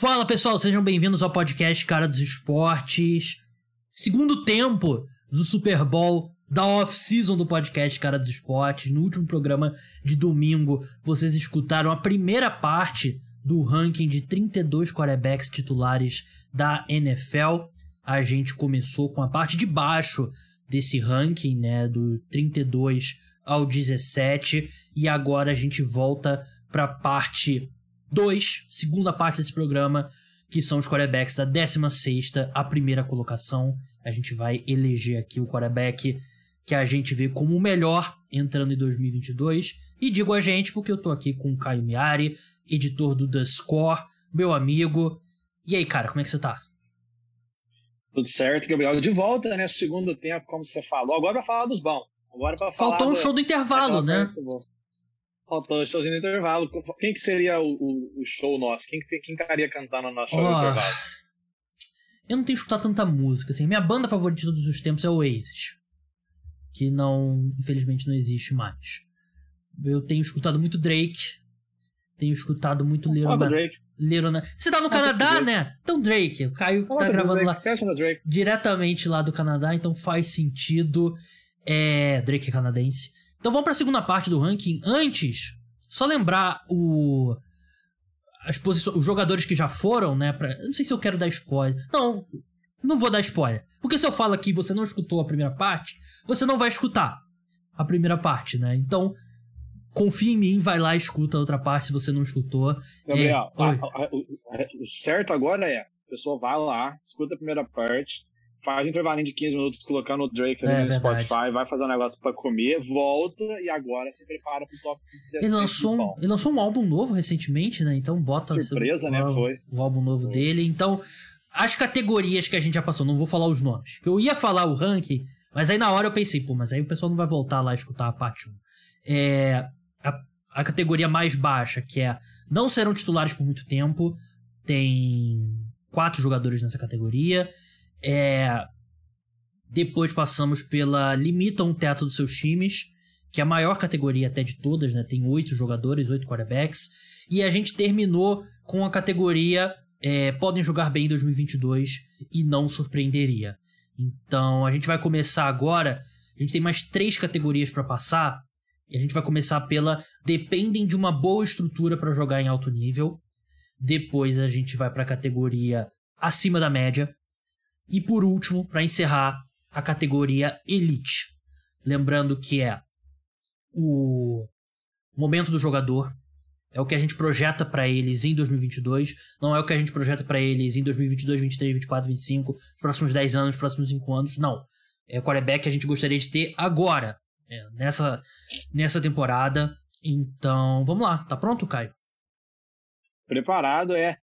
Fala pessoal, sejam bem-vindos ao podcast Cara dos Esportes. Segundo tempo do Super Bowl da off-season do podcast Cara dos Esportes. No último programa de domingo, vocês escutaram a primeira parte do ranking de 32 quarterbacks titulares da NFL. A gente começou com a parte de baixo desse ranking, né, do 32 ao 17, e agora a gente volta para a parte 2, segunda parte desse programa, que são os quarterbacks da 16 a primeira colocação. A gente vai eleger aqui o quarterback que a gente vê como o melhor entrando em 2022. E digo a gente porque eu tô aqui com o Caio Miari, editor do The Score, meu amigo. E aí, cara, como é que você tá? Tudo certo, Gabriel. De volta, né? Segundo tempo, como você falou. Agora vai falar dos bons. Agora pra Faltou um show do intervalo, né? Faltou um showzinho do intervalo. Quem que seria o, o, o show nosso? Quem, quem estaria cantando no nosso show oh, do intervalo? Eu não tenho escutado tanta música, assim. Minha banda favorita de todos os tempos é o Oasis. Que não, infelizmente, não existe mais. Eu tenho escutado muito Drake. Tenho escutado muito Little, Na... Você tá no Canadá, né? Então Drake. O Caio tá gravando lá diretamente lá do Canadá, então faz sentido. É... Drake é canadense. Então vamos para a segunda parte do ranking. Antes, só lembrar o as posições, os jogadores que já foram, né? Pra, não sei se eu quero dar spoiler. Não, não vou dar spoiler. Porque se eu falo aqui você não escutou a primeira parte, você não vai escutar a primeira parte, né? Então, confia em mim, vai lá e escuta a outra parte se você não escutou. Gabriel, é, o certo agora é, a pessoa vai lá, escuta a primeira parte, faz um intervalinho de 15 minutos colocando o Drake ali é, no verdade. Spotify, vai fazer um negócio pra comer, volta e agora se prepara pro top 17. Ele lançou, um, ele lançou um álbum novo recentemente, né? Então bota Surpresa, né? Foi. O álbum novo Foi. dele. Então, as categorias que a gente já passou, não vou falar os nomes. Eu ia falar o ranking, mas aí na hora eu pensei, pô, mas aí o pessoal não vai voltar lá a escutar a parte 1. É, a, a categoria mais baixa, que é não serão titulares por muito tempo, tem quatro jogadores nessa categoria. É, depois passamos pela limitam o teto dos seus times, que é a maior categoria até de todas, né? Tem oito jogadores, oito quarterbacks. E a gente terminou com a categoria é, podem jogar bem em 2022 e não surpreenderia. Então a gente vai começar agora. A gente tem mais três categorias para passar. E a gente vai começar pela dependem de uma boa estrutura para jogar em alto nível. Depois a gente vai para a categoria acima da média, e por último, para encerrar, a categoria Elite. Lembrando que é o momento do jogador, é o que a gente projeta para eles em 2022, não é o que a gente projeta para eles em 2022, 23, 24, 25, os próximos 10 anos, os próximos 5 anos, não. É o quarterback que a gente gostaria de ter agora, é, nessa, nessa temporada. Então, vamos lá. Tá pronto, Caio? Preparado, é.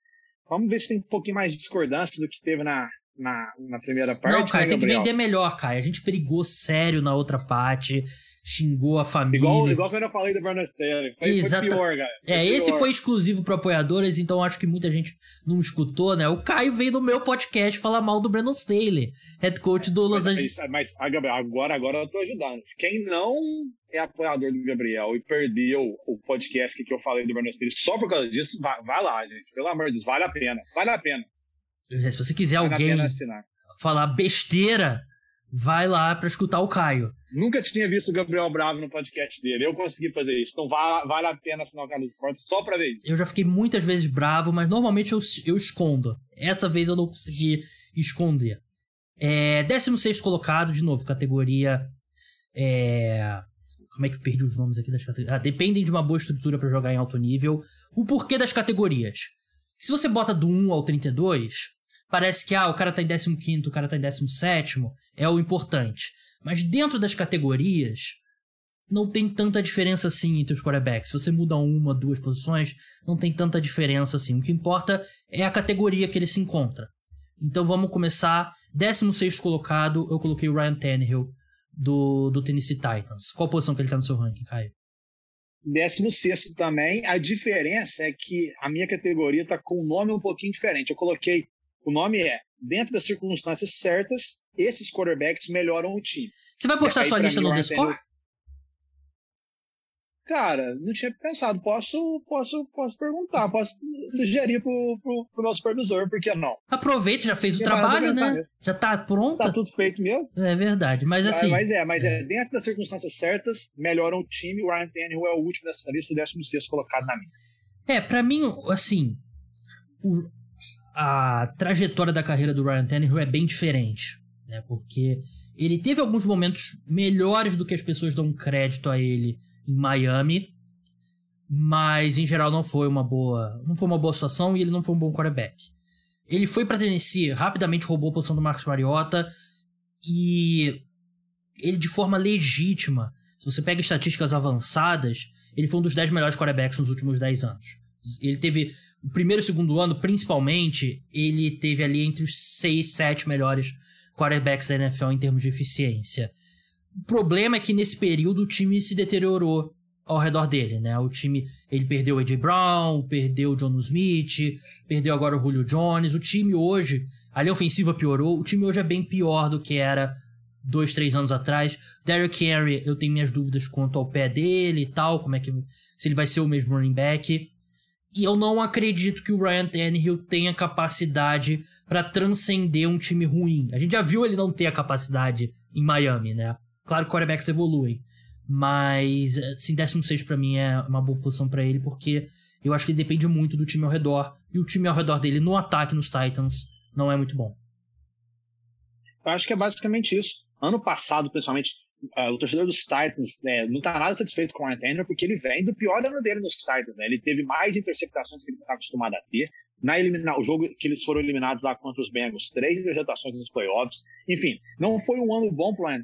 Vamos ver se tem um pouquinho mais de discordância do que teve na, na, na primeira parte. Não, Caio, né, tem que vender melhor, Caio. A gente brigou sério na outra parte, xingou a família. Igual, igual quando eu falei do Brandon Staley. Foi, Exato. foi pior, cara. Foi é, pior. esse foi exclusivo para apoiadores, então acho que muita gente não escutou, né? O Caio veio no meu podcast falar mal do Brandon Staley, head coach do Los Angeles. Mas, mas agora, agora eu tô ajudando. Quem não é apoiador do Gabriel e perdeu o podcast que eu falei do Brandon Staley só por causa disso, vai, vai lá, gente. Pelo amor de Deus, vale a pena. Vale a pena. Se você quiser alguém falar besteira, vai lá para escutar o Caio. Nunca tinha visto o Gabriel Bravo no podcast dele. Eu consegui fazer isso. Então vale, vale a pena assinar o canal do esporte só pra ver isso. Eu já fiquei muitas vezes bravo, mas normalmente eu, eu escondo. Essa vez eu não consegui esconder. É, 16 colocado, de novo, categoria. É, como é que eu perdi os nomes aqui das categorias? Ah, dependem de uma boa estrutura para jogar em alto nível. O porquê das categorias. Se você bota do 1 ao 32, parece que ah, o cara tá em 15, o cara tá em 17, é o importante. Mas dentro das categorias, não tem tanta diferença assim entre os quarterbacks. Se você muda uma, duas posições, não tem tanta diferença assim. O que importa é a categoria que ele se encontra. Então vamos começar. 16 colocado, eu coloquei o Ryan Tannehill do, do Tennessee Titans. Qual posição que ele tá no seu ranking, Caio? 16 também. A diferença é que a minha categoria está com um nome um pouquinho diferente. Eu coloquei. O nome é Dentro das circunstâncias certas, esses quarterbacks melhoram o time. Você vai postar sua lista no Discord? Cara, não tinha pensado. Posso, posso, posso perguntar, posso sugerir pro, pro, pro meu supervisor, por que não? Aproveita, já fez o trabalho, né? Mesmo. Já tá pronto. Tá tudo feito mesmo. É verdade, mas assim. mas é, mas é, dentro das circunstâncias certas, melhoram o time. O Ryan Tannehill é o último dessa lista, o 16 colocado na minha. É, para mim, assim, o, a trajetória da carreira do Ryan Tannehill é bem diferente, né? Porque ele teve alguns momentos melhores do que as pessoas dão crédito a ele em Miami, mas em geral não foi uma boa, não foi uma boa situação e ele não foi um bom quarterback. Ele foi para Tennessee, rapidamente roubou a posição do Marcos Mariota e ele de forma legítima, se você pega estatísticas avançadas, ele foi um dos 10 melhores quarterbacks nos últimos 10 anos. Ele teve o primeiro e segundo ano, principalmente, ele teve ali entre os 6, 7 melhores quarterbacks da NFL em termos de eficiência. O problema é que nesse período o time se deteriorou ao redor dele, né? O time, ele perdeu o AJ Brown, perdeu o John Smith, perdeu agora o Julio Jones. O time hoje, a linha ofensiva piorou. O time hoje é bem pior do que era dois, três anos atrás. Derrick Henry, eu tenho minhas dúvidas quanto ao pé dele e tal, como é que se ele vai ser o mesmo running back. E eu não acredito que o Ryan Tannehill tenha capacidade para transcender um time ruim. A gente já viu ele não ter a capacidade em Miami, né? Claro que quarterbacks evoluem. Mas, assim, 16 para mim é uma boa posição para ele, porque eu acho que ele depende muito do time ao redor. E o time ao redor dele no ataque nos Titans não é muito bom. Eu acho que é basicamente isso. Ano passado, principalmente, uh, o torcedor dos Titans né, não está nada satisfeito com o Ryan porque ele vem do pior ano dele nos Titans. Né? Ele teve mais interceptações que ele está acostumado a ter. Na eliminar, o jogo que eles foram eliminados lá contra os Bengals, três interceptações nos playoffs. Enfim, não foi um ano bom para o Ryan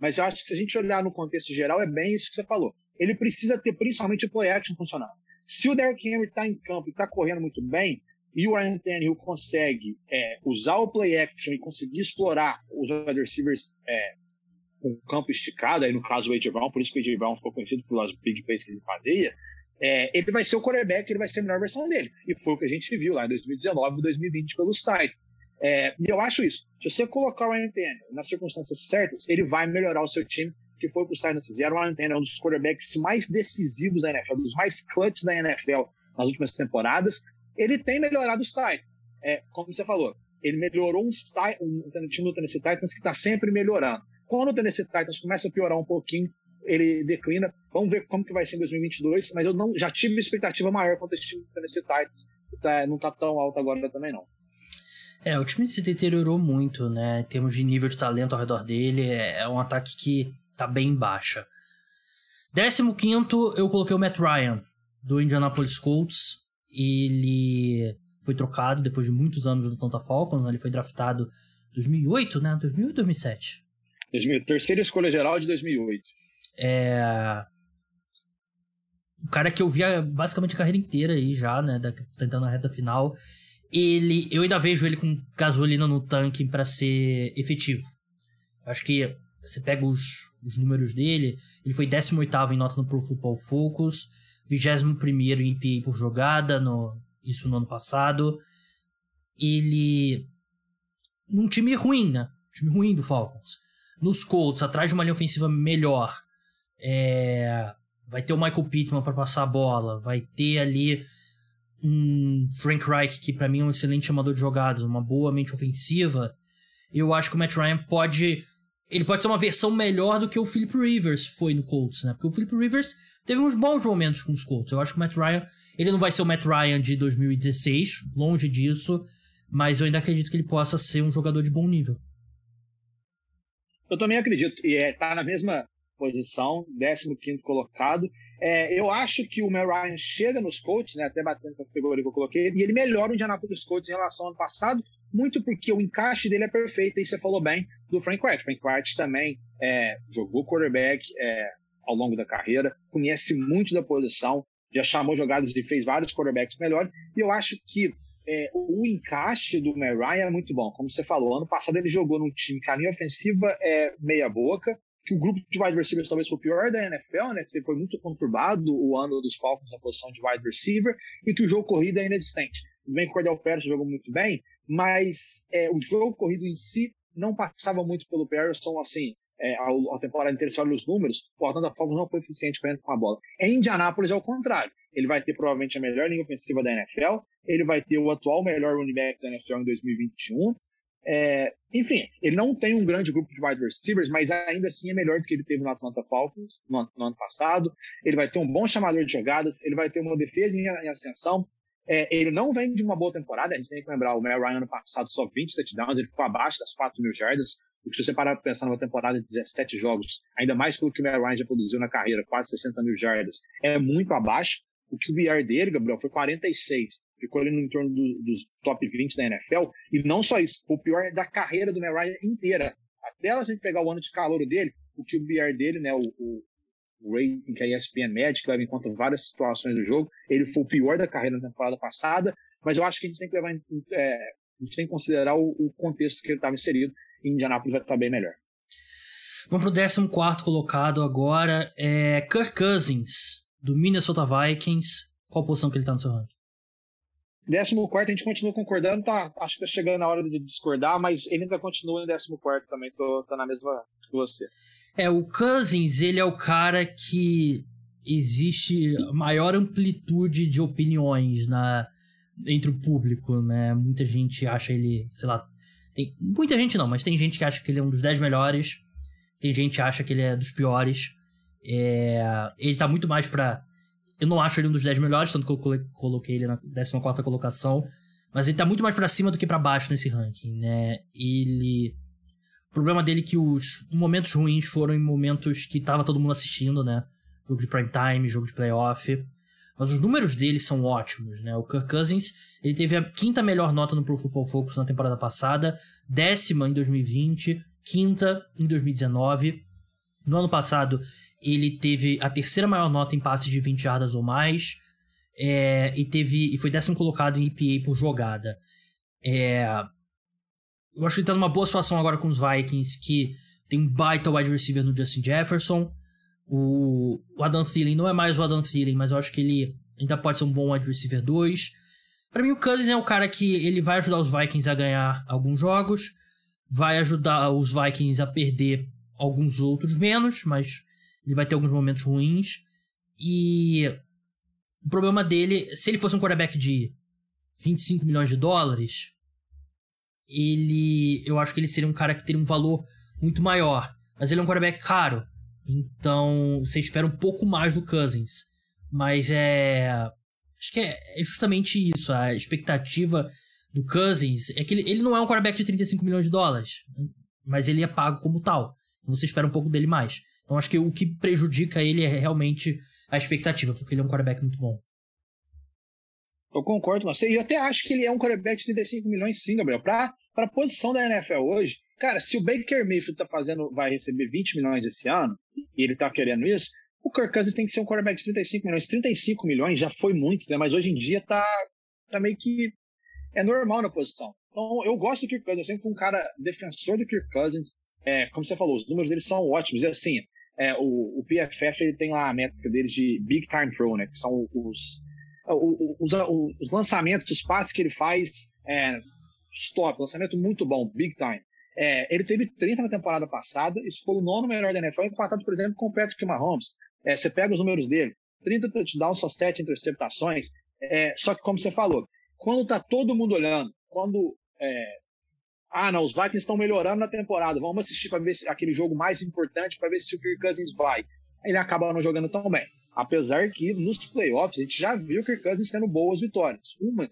mas eu acho que se a gente olhar no contexto geral, é bem isso que você falou. Ele precisa ter principalmente o play action funcionando. Se o Derrick Henry está em campo e está correndo muito bem, e o Ryan Tannehill consegue é, usar o play action e conseguir explorar os wide receivers é, com o campo esticado, aí no caso o A.J. Brown, por isso que o A.J. Brown ficou conhecido pelas big plays que ele fazia, é, ele vai ser o quarterback, ele vai ser a melhor versão dele. E foi o que a gente viu lá em 2019 e 2020 pelos Titans. É, e eu acho isso. Se você colocar o Ryan Tannehill nas circunstâncias certas, ele vai melhorar o seu time, que foi o que os Titans fizeram. O Ryan Tannehill é um dos quarterbacks mais decisivos da NFL, dos mais clutches da NFL nas últimas temporadas. Ele tem melhorado os Titans. É, como você falou, ele melhorou um, um time do Tennessee Titans que está sempre melhorando. Quando o Tennessee Titans começa a piorar um pouquinho, ele declina. Vamos ver como que vai ser em 2022, mas eu não, já tive uma expectativa maior quanto esse time do Tennessee Titans. Tá, não está tão alto agora também não. É, o time se deteriorou muito, né? Em termos de nível de talento ao redor dele, é, é um ataque que tá bem baixa. 15 eu coloquei o Matt Ryan, do Indianapolis Colts. Ele foi trocado depois de muitos anos do Atlanta Falcons, né? ele foi draftado em 2008, né? 2008 ou 2007? 2000, terceira escolha geral de 2008. É... O cara que eu via basicamente a carreira inteira aí já, né? Da, tentando a reta final ele eu ainda vejo ele com gasolina no tanque para ser efetivo. Acho que você pega os, os números dele, ele foi 18 em nota no Pro Football Focus, 21 em EPA por jogada, no, isso no ano passado. Ele. Num time ruim, né? time ruim do Falcons. Nos Colts, atrás de uma linha ofensiva melhor. É, vai ter o Michael Pittman para passar a bola. Vai ter ali um Frank Reich, que para mim é um excelente chamador de jogadas, uma boa mente ofensiva, eu acho que o Matt Ryan pode. Ele pode ser uma versão melhor do que o Philip Rivers foi no Colts, né? Porque o Philip Rivers teve uns bons momentos com os Colts. Eu acho que o Matt Ryan. Ele não vai ser o Matt Ryan de 2016, longe disso, mas eu ainda acredito que ele possa ser um jogador de bom nível. Eu também acredito. E é, tá na mesma posição, 15 colocado. É, eu acho que o Mel Ryan chega nos Colts, né, até batendo com a categoria que eu coloquei, e ele melhora o Indianapolis Colts em relação ao ano passado, muito porque o encaixe dele é perfeito, e você falou bem do Frank Wright. Frank Wright também é, jogou quarterback é, ao longo da carreira, conhece muito da posição, já chamou jogadas e fez vários quarterbacks melhores, e eu acho que é, o encaixe do Mel Ryan é muito bom. Como você falou, ano passado ele jogou num time que a linha ofensiva é meia boca, que o grupo de wide receivers talvez foi o pior da NFL, né? Que foi muito conturbado o ano dos Falcons na posição de wide receiver e que o jogo corrido é inexistente. Bem que o Cordell Pérez jogou muito bem, mas é, o jogo corrido em si não passava muito pelo Patterson, assim, é, a, temporada inteira, você olha os números, o Atlanta Falcons não foi eficiente com a bola. Em Indianápolis é o contrário. Ele vai ter provavelmente a melhor linha ofensiva da NFL, ele vai ter o atual melhor running back da NFL em 2021. É, enfim, ele não tem um grande grupo de wide receivers, mas ainda assim é melhor do que ele teve no Atlanta Falcons no, no ano passado. Ele vai ter um bom chamador de jogadas, ele vai ter uma defesa em, em ascensão. É, ele não vem de uma boa temporada, a gente tem que lembrar, o Mel Ryan ano passado só 20 touchdowns, ele ficou abaixo das 4 mil jardas, se você parar para pensar numa temporada de 17 jogos, ainda mais pelo que o Mel Ryan já produziu na carreira, quase 60 mil jardas, é muito abaixo. O QBR dele, Gabriel, foi 46. Ficou ali no entorno do, dos top 20 da NFL. E não só isso, o pior da carreira do Ryan inteira. Até a gente pegar o ano de calor dele, o QBR dele, né, o, o, o rating que a ESPN mede, que leva em conta várias situações do jogo, ele foi o pior da carreira na temporada passada. Mas eu acho que a gente tem que levar em, é, a gente tem que considerar o, o contexto que ele estava inserido e Indianapolis vai estar bem melhor. Vamos para o 14 colocado agora. É Kirk Cousins, do Minnesota Vikings. Qual posição que ele está no seu ranking? 14 a gente continua concordando, tá, acho que está chegando a hora de discordar, mas ele ainda continua em 14 também, tô, tô na mesma que você. É, o Cousins, ele é o cara que existe maior amplitude de opiniões na entre o público, né? Muita gente acha ele, sei lá, tem, muita gente não, mas tem gente que acha que ele é um dos 10 melhores. Tem gente que acha que ele é dos piores. É, ele tá muito mais pra. Eu não acho ele um dos 10 melhores, tanto que eu coloquei ele na 14 colocação. Mas ele tá muito mais para cima do que para baixo nesse ranking, né? Ele. O problema dele é que os momentos ruins foram em momentos que tava todo mundo assistindo, né? Jogo de prime time, jogo de playoff. Mas os números dele são ótimos, né? O Kirk Cousins, ele teve a quinta melhor nota no Pro Football Focus na temporada passada, décima em 2020, quinta em 2019. No ano passado, ele teve a terceira maior nota em passes de 20 jardas ou mais, é, e teve e foi décimo colocado em EPA por jogada. É, eu acho que ele tá numa boa situação agora com os Vikings, que tem um baita wide receiver no Justin Jefferson, o, o Adam Thielen não é mais o Adam Thielen, mas eu acho que ele ainda pode ser um bom wide receiver 2. Para mim, o Cousins é o cara que ele vai ajudar os Vikings a ganhar alguns jogos, vai ajudar os Vikings a perder alguns outros menos, mas ele vai ter alguns momentos ruins. E o problema dele, se ele fosse um quarterback de 25 milhões de dólares, ele, eu acho que ele seria um cara que teria um valor muito maior. Mas ele é um quarterback caro. Então, você espera um pouco mais do Cousins. Mas é. Acho que é, é justamente isso. A expectativa do Cousins é que ele, ele não é um quarterback de 35 milhões de dólares. Mas ele é pago como tal. Então você espera um pouco dele mais. Então acho que o que prejudica ele é realmente a expectativa, porque ele é um quarterback muito bom. Eu concordo com você. E eu até acho que ele é um quarterback de 35 milhões, sim, Gabriel. Para a posição da NFL hoje, Cara, se o Baker Mayfield tá fazendo, vai receber 20 milhões esse ano, e ele tá querendo isso, o Kirk Cousins tem que ser um quarterback de 35 milhões. 35 milhões já foi muito, né? Mas hoje em dia tá, tá meio que é normal na posição. Então, eu gosto do Kirk Cousins, eu sempre fui um cara defensor do Kirk Cousins. É, como você falou, os números dele são ótimos. E assim, é, o, o, PFF ele tem lá a métrica deles de Big Time Throw, né? Que são os, os, os, os lançamentos, os passes que ele faz, é, stop, lançamento muito bom, Big Time. É, ele teve 30 na temporada passada, isso foi o nono melhor da NFL, empatado, por exemplo, com o Patrick Mahomes. É, você pega os números dele, 30 touchdowns, só 7 interceptações. É, só que, como você falou, quando tá todo mundo olhando, quando. É, ah, não, os Vikings estão melhorando na temporada, vamos assistir para ver se, aquele jogo mais importante para ver se o Kirk Cousins vai. Ele acaba não jogando tão bem. Apesar que nos playoffs a gente já viu o Kirk Cousins tendo boas vitórias. Uma,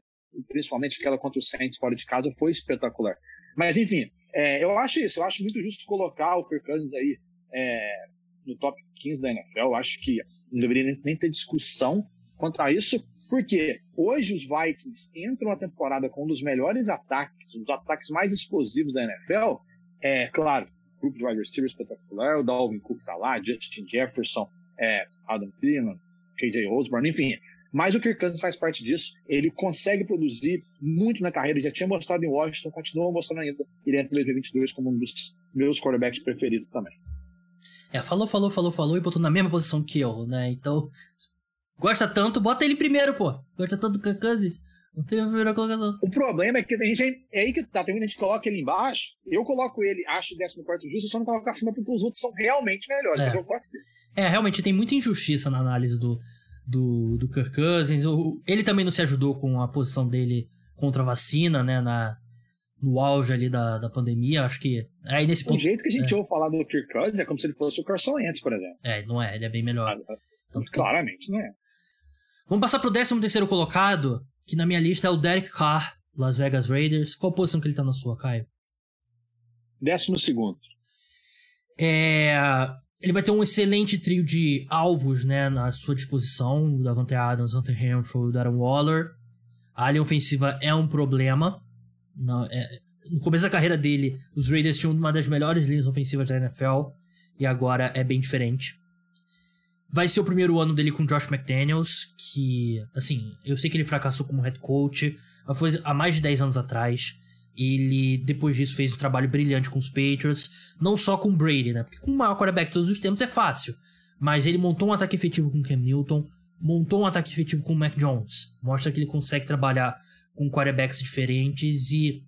principalmente aquela contra o Saints fora de casa, foi espetacular. Mas enfim, é, eu acho isso, eu acho muito justo colocar o Kirk Cousins aí é, no top 15 da NFL. Eu acho que não deveria nem ter discussão contra isso, porque hoje os Vikings entram na temporada com um dos melhores ataques, os ataques mais explosivos da NFL. É claro, grupo de wide receivers espetacular, o Dalvin Cook tá lá, Justin Jefferson, é, Adam Thielen, KJ Osborne, enfim, mas o Kirk Cousins faz parte disso. Ele consegue produzir muito na carreira. Ele já tinha mostrado em Washington, continua mostrando ainda. Ele entra em 2022 como um dos meus quarterbacks preferidos também. É, falou, falou, falou, falou e botou na mesma posição que eu, né? Então, gosta tanto, bota ele primeiro, pô. Gosta tanto do Kirk Cousins, Não teria a primeira colocação. O problema é que tem gente. É aí que tá. Tem muita gente que coloca ele embaixo. Eu coloco ele, acho o 14 justo, só não coloco acima porque os outros são realmente melhores. É. Mas eu gosto dele. É, realmente tem muita injustiça na análise do, do, do Kirk Cousins. Ele também não se ajudou com a posição dele contra a vacina, né? Na, no auge ali da, da pandemia, acho que aí nesse ponto... O jeito que a gente é. ouve falar do Kirk Cousins é como se ele fosse o Carson Wentz, por exemplo. É, não é, ele é bem melhor. Ah, Tanto claramente, que... não é. Vamos passar pro 13 terceiro colocado, que na minha lista é o Derek Carr, Las Vegas Raiders. Qual posição que ele tá na sua, Caio? Décimo segundo. É, ele vai ter um excelente trio de alvos né, na sua disposição. O Davante Adams, Hunter Renfrew, Darren Waller. A linha ofensiva é um problema. É, no começo da carreira dele, os Raiders tinham uma das melhores linhas ofensivas da NFL. E agora é bem diferente. Vai ser o primeiro ano dele com Josh McDaniels, que, assim, eu sei que ele fracassou como head coach, foi há mais de 10 anos atrás. Ele, depois disso, fez um trabalho brilhante com os Patriots, não só com Brady, né? Porque com o maior quarterback de todos os tempos é fácil. Mas ele montou um ataque efetivo com Cam Newton, montou um ataque efetivo com o Mac Jones. Mostra que ele consegue trabalhar com quarterbacks diferentes e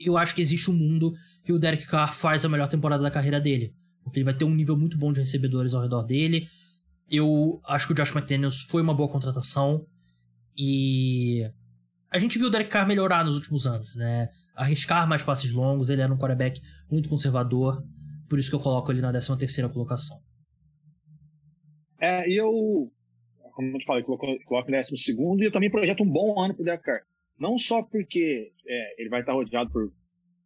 eu acho que existe um mundo que o Derek Carr faz a melhor temporada da carreira dele. Porque ele vai ter um nível muito bom de recebedores ao redor dele. Eu acho que o Josh McDaniels foi uma boa contratação. E a gente viu o Derek Carr melhorar nos últimos anos, né? Arriscar mais passes longos, ele era um quarterback muito conservador. Por isso que eu coloco ele na 13 terceira colocação. É, e eu, como eu te falei, coloco, coloco em 12 segundo e eu também projeto um bom ano pro Derek Carr. Não só porque é, ele vai estar rodeado por,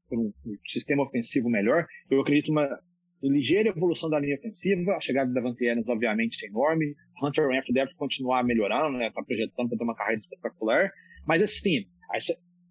por um, sistema ofensivo melhor, eu acredito uma ligeira evolução da linha ofensiva, a chegada da Davante Adams obviamente é enorme, Hunter Renfrew deve continuar melhorando, né, tá projetando para ter uma carreira espetacular, mas assim,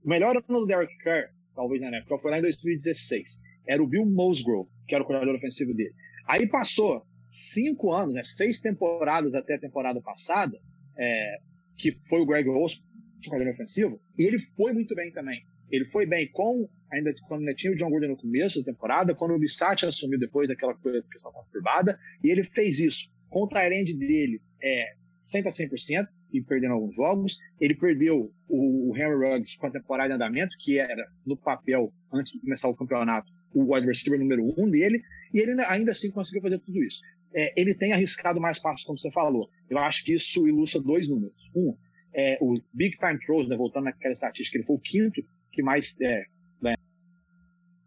o melhor ano do Derek Carr, talvez na NFL, foi lá em 2016, era o Bill Musgrove, que era o coordenador ofensivo dele. Aí passou cinco anos, né, seis temporadas até a temporada passada, é, que foi o Greg Olson, coordenador ofensivo, e ele foi muito bem também. Ele foi bem com, ainda quando ainda tinha o John Gordon no começo da temporada, quando o Bissat assumiu depois daquela questão conturbada, e ele fez isso. Com o Tyrande dele, é, 100 a 100%, e perdendo alguns jogos. Ele perdeu o, o Henry Ruggs com a temporada em andamento, que era, no papel, antes de começar o campeonato, o wide receiver número um dele, e ele ainda assim conseguiu fazer tudo isso. É, ele tem arriscado mais passos, como você falou. Eu acho que isso ilustra dois números. Um, é, o Big Time Throws, né, voltando naquela estatística, ele foi o quinto que mais é,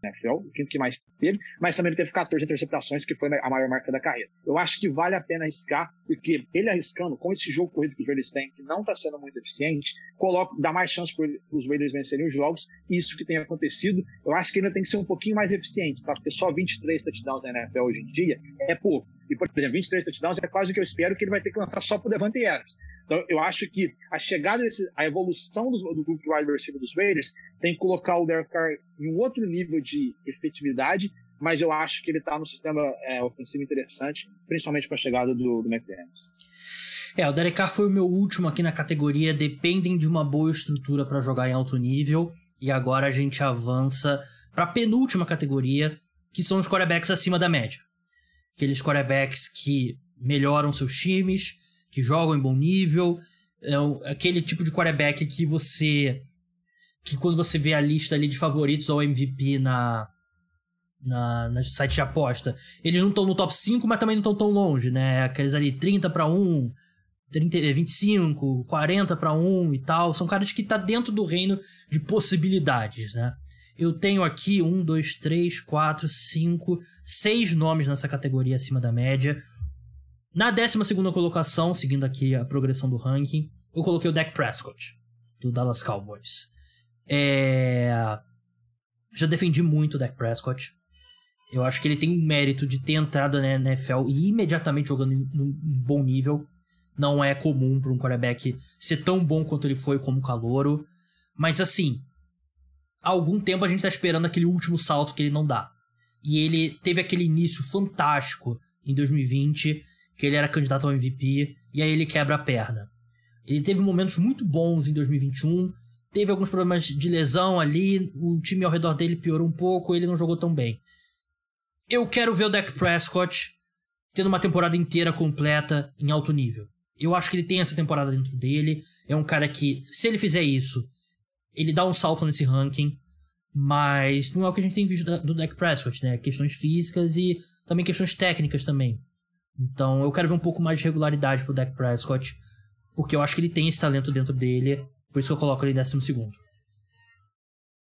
NFL, o quinto que mais teve, mas também teve 14 interceptações, que foi a maior marca da carreira. Eu acho que vale a pena arriscar, porque ele arriscando, com esse jogo corrido que os Raiders têm, que não está sendo muito eficiente, coloca, dá mais chance para os Raiders vencerem os jogos, isso que tem acontecido. Eu acho que ainda tem que ser um pouquinho mais eficiente, tá? Porque só 23 touchdowns na NFL hoje em dia é pouco. E, por exemplo, 23 touchdowns é quase o que eu espero que ele vai ter que lançar só pro Devante Adams. Então, eu acho que a chegada desse, a evolução do, do grupo de wide receiver dos Raiders tem que colocar o Derek Carr em um outro nível de efetividade, mas eu acho que ele está no sistema é, ofensivo interessante, principalmente com a chegada do, do McDaniels. É, o Derek Carr foi o meu último aqui na categoria, dependem de uma boa estrutura para jogar em alto nível, e agora a gente avança para a penúltima categoria, que são os quarterbacks acima da média. Aqueles quarterbacks que melhoram seus times, que jogam em bom nível. É aquele tipo de quarterback que você. que quando você vê a lista ali de favoritos ao MVP na. Na, na site de aposta, eles não estão no top 5, mas também não estão tão longe, né? Aqueles ali 30 para 1, 30, 25, 40 para 1 e tal. São caras que tá dentro do reino de possibilidades, né? Eu tenho aqui 1, 2, 3, 4, 5, 6 nomes nessa categoria acima da média. Na 12 colocação, seguindo aqui a progressão do ranking, eu coloquei o Dak Prescott, do Dallas Cowboys. É... Já defendi muito o Dak Prescott. Eu acho que ele tem o mérito de ter entrado na NFL e imediatamente jogando em um bom nível. Não é comum para um quarterback ser tão bom quanto ele foi como calouro. Mas assim, há algum tempo a gente está esperando aquele último salto que ele não dá. E ele teve aquele início fantástico em 2020 que ele era candidato ao MVP, e aí ele quebra a perna. Ele teve momentos muito bons em 2021, teve alguns problemas de lesão ali, o time ao redor dele piorou um pouco, ele não jogou tão bem. Eu quero ver o Dak Prescott tendo uma temporada inteira completa em alto nível. Eu acho que ele tem essa temporada dentro dele. É um cara que, se ele fizer isso, ele dá um salto nesse ranking. Mas não é o que a gente tem visto do Dak Prescott, né? Questões físicas e também questões técnicas também. Então eu quero ver um pouco mais de regularidade pro Dak Prescott. Porque eu acho que ele tem esse talento dentro dele. Por isso que eu coloco ele em décimo segundo.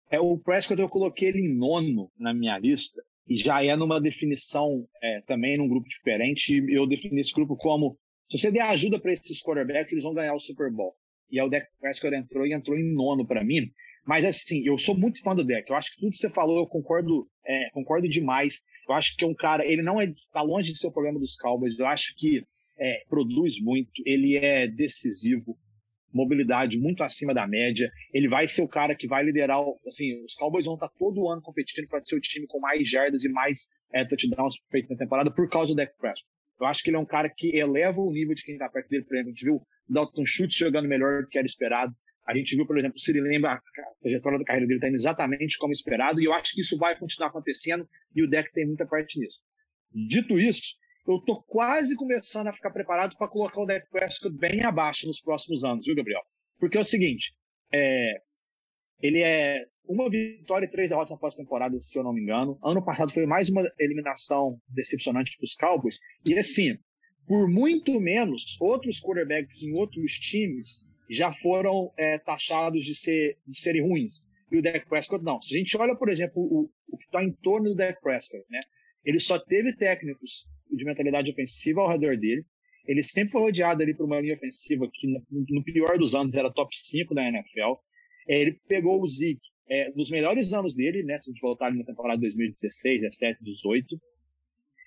É, o Prescott eu coloquei ele em nono na minha lista. E já é numa definição é, também num grupo diferente. Eu defini esse grupo como: se você der ajuda para esses quarterbacks, eles vão ganhar o Super Bowl. E aí o Dak Prescott entrou e entrou em nono para mim. Mas assim, eu sou muito fã do Dak. Eu acho que tudo que você falou eu concordo, é, concordo demais. Eu acho que é um cara, ele não é tá longe de ser o problema dos Cowboys. Eu acho que é, produz muito, ele é decisivo, mobilidade muito acima da média. Ele vai ser o cara que vai liderar. Assim, os Cowboys vão estar todo ano competindo para ser o time com mais jardas e mais é, touchdowns feitos na temporada por causa do Dak Prescott. Eu acho que ele é um cara que eleva o nível de quem está perto dele. Por exemplo, a gente viu o Dalton Schultz jogando melhor do que era esperado. A gente viu, por exemplo, se ele lembra, a trajetória da carreira dele está indo exatamente como esperado, e eu acho que isso vai continuar acontecendo, e o deck tem muita parte nisso. Dito isso, eu estou quase começando a ficar preparado para colocar o Dak Prescott bem abaixo nos próximos anos, viu, Gabriel? Porque é o seguinte, é, ele é uma vitória e três derrotas na pós-temporada, se eu não me engano. Ano passado foi mais uma eliminação decepcionante para os Cowboys. E assim, por muito menos, outros quarterbacks em outros times já foram é, taxados de, ser, de serem ruins. E o Dak Prescott não. Se a gente olha, por exemplo, o, o que está em torno do Dak Prescott, né? Ele só teve técnicos de mentalidade ofensiva ao redor dele. Ele sempre foi rodeado ali por uma linha ofensiva que, no, pior dos anos, era top 5 da NFL. Ele pegou o Zeke é, nos melhores anos dele, né? Se a gente voltar na temporada 2016, 17, 18.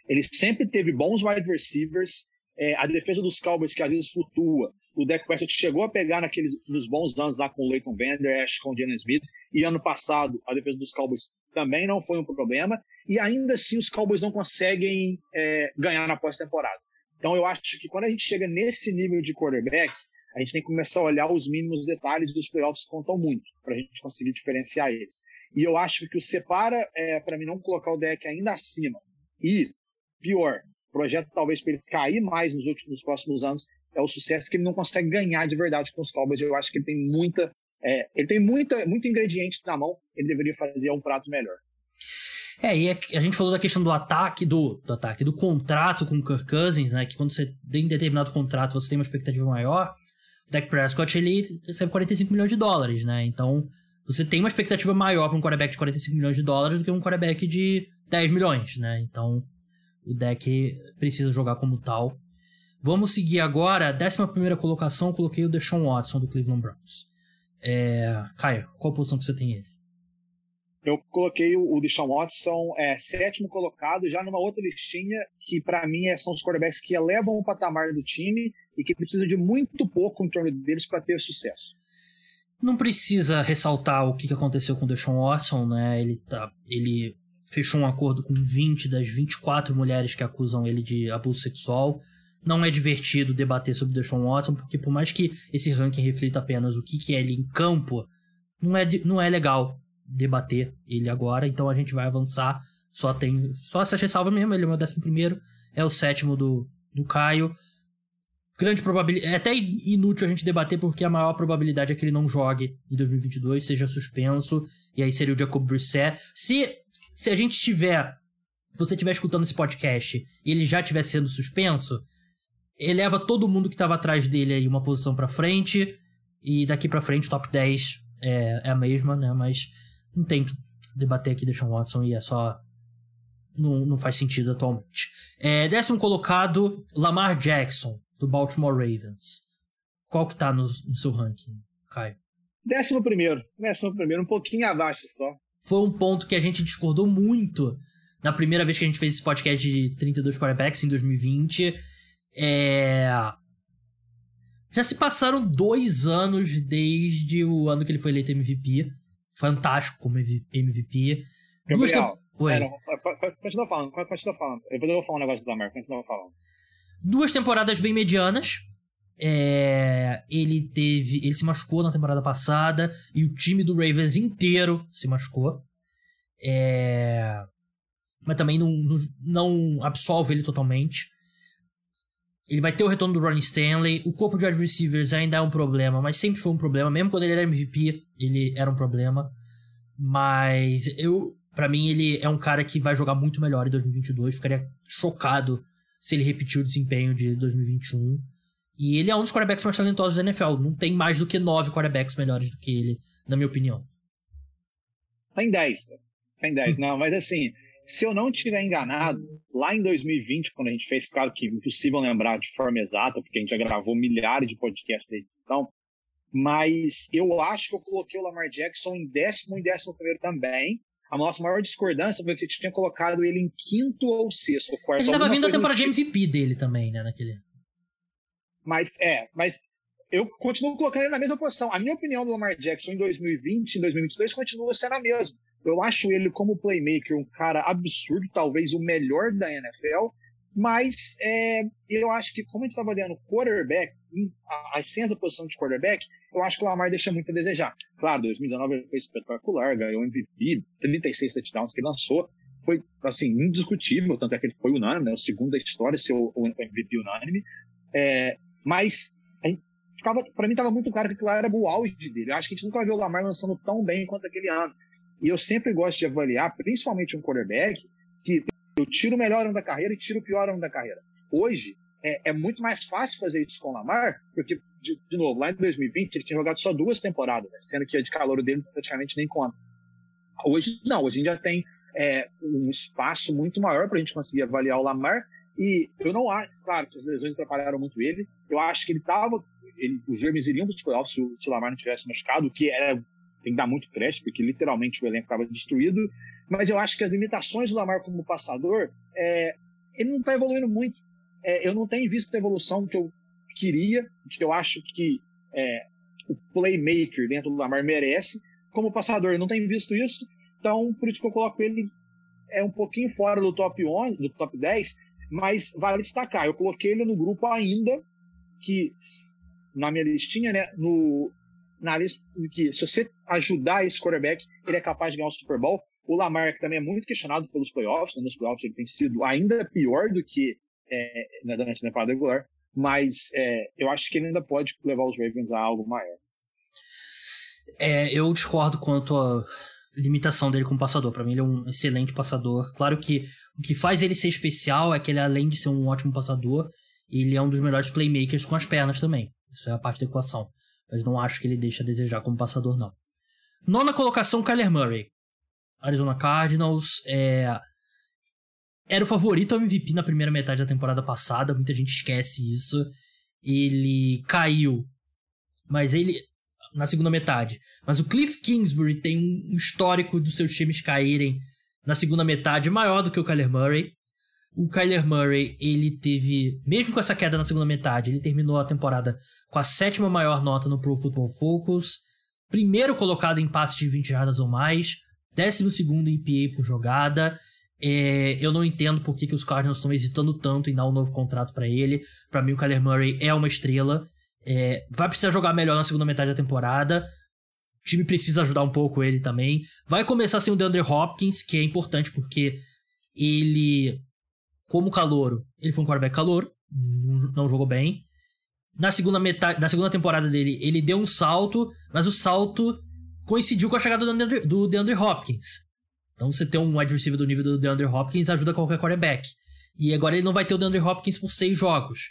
Ele sempre teve bons wide receivers. É, a defesa dos Cowboys, que às vezes flutua, o Dak Prescott chegou a pegar naqueles, nos bons anos lá com o Leighton Vander Esch, com o Jalen Smith, e ano passado a defesa dos Cowboys também não foi um problema, e ainda assim os Cowboys não conseguem é, ganhar na pós-temporada. Então eu acho que quando a gente chega nesse nível de quarterback, a gente tem que começar a olhar os mínimos detalhes dos playoffs contam muito, para a gente conseguir diferenciar eles. E eu acho que o separa, é, para mim, não colocar o deck ainda acima. E, pior, projeto talvez para ele cair mais nos últimos nos próximos anos é o sucesso que ele não consegue ganhar de verdade com os Cowboys. Eu acho que ele tem muita, é, ele tem muita, muito ingrediente na mão. Ele deveria fazer um prato melhor. É, e é a gente falou da questão do ataque, do, do ataque, do contrato com o Kirk Cousins, né? Que quando você tem determinado contrato, você tem uma expectativa maior. O Dak Prescott, ele recebe 45 milhões de dólares, né? Então, você tem uma expectativa maior para um quarterback de 45 milhões de dólares do que um quarterback de 10 milhões, né? Então, o deck precisa jogar como tal. Vamos seguir agora. Décima primeira colocação, coloquei o Deshaun Watson do Cleveland Browns. É... Caio, qual posição que você tem ele? Eu coloquei o Deshaun Watson é, sétimo colocado, já numa outra listinha que para mim é, são os quarterbacks que elevam o patamar do time e que precisam de muito pouco em torno deles para ter sucesso. Não precisa ressaltar o que aconteceu com o Deshaun Watson, né? Ele, tá, ele fechou um acordo com 20 das 24 mulheres que acusam ele de abuso sexual. Não é divertido debater sobre Deshaun Watson, porque por mais que esse ranking reflita apenas o que, que é ele em campo, não é, não é legal debater ele agora, então a gente vai avançar. Só tem. Só essa ressalva mesmo, ele é o meu décimo primeiro, é o sétimo do, do Caio. Grande probabilidade. É até inútil a gente debater, porque a maior probabilidade é que ele não jogue em 2022, seja suspenso, e aí seria o Jacob Brissett. Se, se a gente tiver. Se você estiver escutando esse podcast e ele já estiver sendo suspenso, eleva todo mundo que estava atrás dele aí uma posição para frente. E daqui para frente, top 10 é, é, a mesma, né? Mas não tem que debater aqui Deshaun Watson e é só. Não, não faz sentido atualmente. É, décimo colocado, Lamar Jackson, do Baltimore Ravens. Qual que tá no, no seu ranking, Caio? Décimo primeiro. Décimo primeiro, um pouquinho abaixo só. Foi um ponto que a gente discordou muito na primeira vez que a gente fez esse podcast de 32 quarterbacks em 2020. É... Já se passaram dois anos desde o ano que ele foi eleito MVP. Fantástico como MVP. Gabriel, Duas te... Oi. continua falando, continua falando. Eu vou falar um negócio do Lamar, continua falando. Duas temporadas bem medianas. É... ele teve. Ele se machucou na temporada passada e o time do Ravens inteiro se machucou. É... Mas também não, não, não absolve ele totalmente Ele vai ter o retorno do Ronnie Stanley. O corpo de wide receivers ainda é um problema, mas sempre foi um problema. Mesmo quando ele era MVP, ele era um problema. Mas eu, para mim, ele é um cara que vai jogar muito melhor em 2022. Ficaria chocado se ele repetir o desempenho de 2021. E ele é um dos quarterbacks mais talentosos da NFL. Não tem mais do que nove quarterbacks melhores do que ele, na minha opinião. Tem dez. Tem dez. Não, mas assim, se eu não estiver enganado, lá em 2020, quando a gente fez, claro que impossível lembrar de forma exata, porque a gente já gravou milhares de podcasts desde então, mas eu acho que eu coloquei o Lamar Jackson em décimo e décimo primeiro também. A nossa maior discordância foi que a gente tinha colocado ele em quinto ou sexto. Quarto, a gente estava vindo a temporada de MVP tipo. dele também, né, naquele Mas, é, mas eu continuo colocando ele na mesma posição. A minha opinião do Lamar Jackson em 2020 em 2022 continua sendo a mesma. Eu acho ele como playmaker um cara absurdo, talvez o melhor da NFL, mas é, eu acho que como a gente estava olhando quarterback, a, a essência da posição de quarterback, eu acho que o Lamar deixa muito a desejar. Claro, 2019 ele foi espetacular, ganhou MVP, 36 touchdowns que lançou, foi assim indiscutível, tanto é que ele foi unânime, né, o segundo da história ser o, o MVP unânime. É, mas para mim estava muito claro que aquilo era o auge dele. Eu acho que a gente nunca viu o Lamar lançando tão bem quanto aquele ano. E eu sempre gosto de avaliar, principalmente um quarterback, que eu tiro o melhor ano da carreira e tiro o pior ano da carreira. Hoje, é, é muito mais fácil fazer isso com o Lamar, porque, de, de, novo, lá em 2020 ele tinha jogado só duas temporadas, né? sendo que a de calor dele praticamente nem conta. Hoje, não, hoje a gente já tem é, um espaço muito maior para a gente conseguir avaliar o Lamar. E eu não acho, claro, que as lesões atrapalharam muito ele. Eu acho que ele estava. Os Vermes iriam para os playoffs se, se o Lamar não tivesse machucado, o que era tem que dar muito crédito, porque literalmente o elenco estava destruído. Mas eu acho que as limitações do Lamar como passador, é, ele não está evoluindo muito. É, eu não tenho visto a evolução que eu queria, que eu acho que é, o playmaker dentro do Lamar merece. Como passador, eu não tenho visto isso. Então, por isso que eu coloco ele é um pouquinho fora do top 11, do top 10, mas vale destacar. Eu coloquei ele no grupo ainda, que na minha listinha, né, no, na lista de que se você ajudar esse quarterback, ele é capaz de ganhar o Super Bowl. O Lamar, que também é muito questionado pelos playoffs, né? nos playoffs ele tem sido ainda pior do que é, na a temporada regular, mas é, eu acho que ele ainda pode levar os Ravens a algo maior. É, eu discordo quanto à limitação dele como passador. Para mim, ele é um excelente passador. Claro que o que faz ele ser especial é que ele, além de ser um ótimo passador, ele é um dos melhores playmakers com as pernas também. Isso é a parte da equação. Mas não acho que ele deixa a desejar como passador, não. Nona colocação, Kyler Murray. Arizona Cardinals. É... Era o favorito ao MVP na primeira metade da temporada passada. Muita gente esquece isso. Ele caiu. Mas ele. Na segunda metade. Mas o Cliff Kingsbury tem um histórico dos seus times caírem na segunda metade maior do que o Kyler Murray. O Kyler Murray, ele teve, mesmo com essa queda na segunda metade, ele terminou a temporada com a sétima maior nota no Pro Football Focus, primeiro colocado em passes de 20 jardas ou mais, décimo segundo em PA por jogada. É, eu não entendo por que, que os Cardinals estão hesitando tanto em dar um novo contrato para ele. Para mim, o Kyler Murray é uma estrela. É, vai precisar jogar melhor na segunda metade da temporada. O time precisa ajudar um pouco ele também. Vai começar sem o DeAndre Hopkins, que é importante porque ele como calouro, ele foi um quarterback calouro, não jogou bem. Na segunda metade, na segunda temporada dele, ele deu um salto, mas o salto coincidiu com a chegada do DeAndre, do DeAndre Hopkins. Então você ter um wide receiver do nível do DeAndre Hopkins ajuda qualquer quarterback. E agora ele não vai ter o DeAndre Hopkins por seis jogos.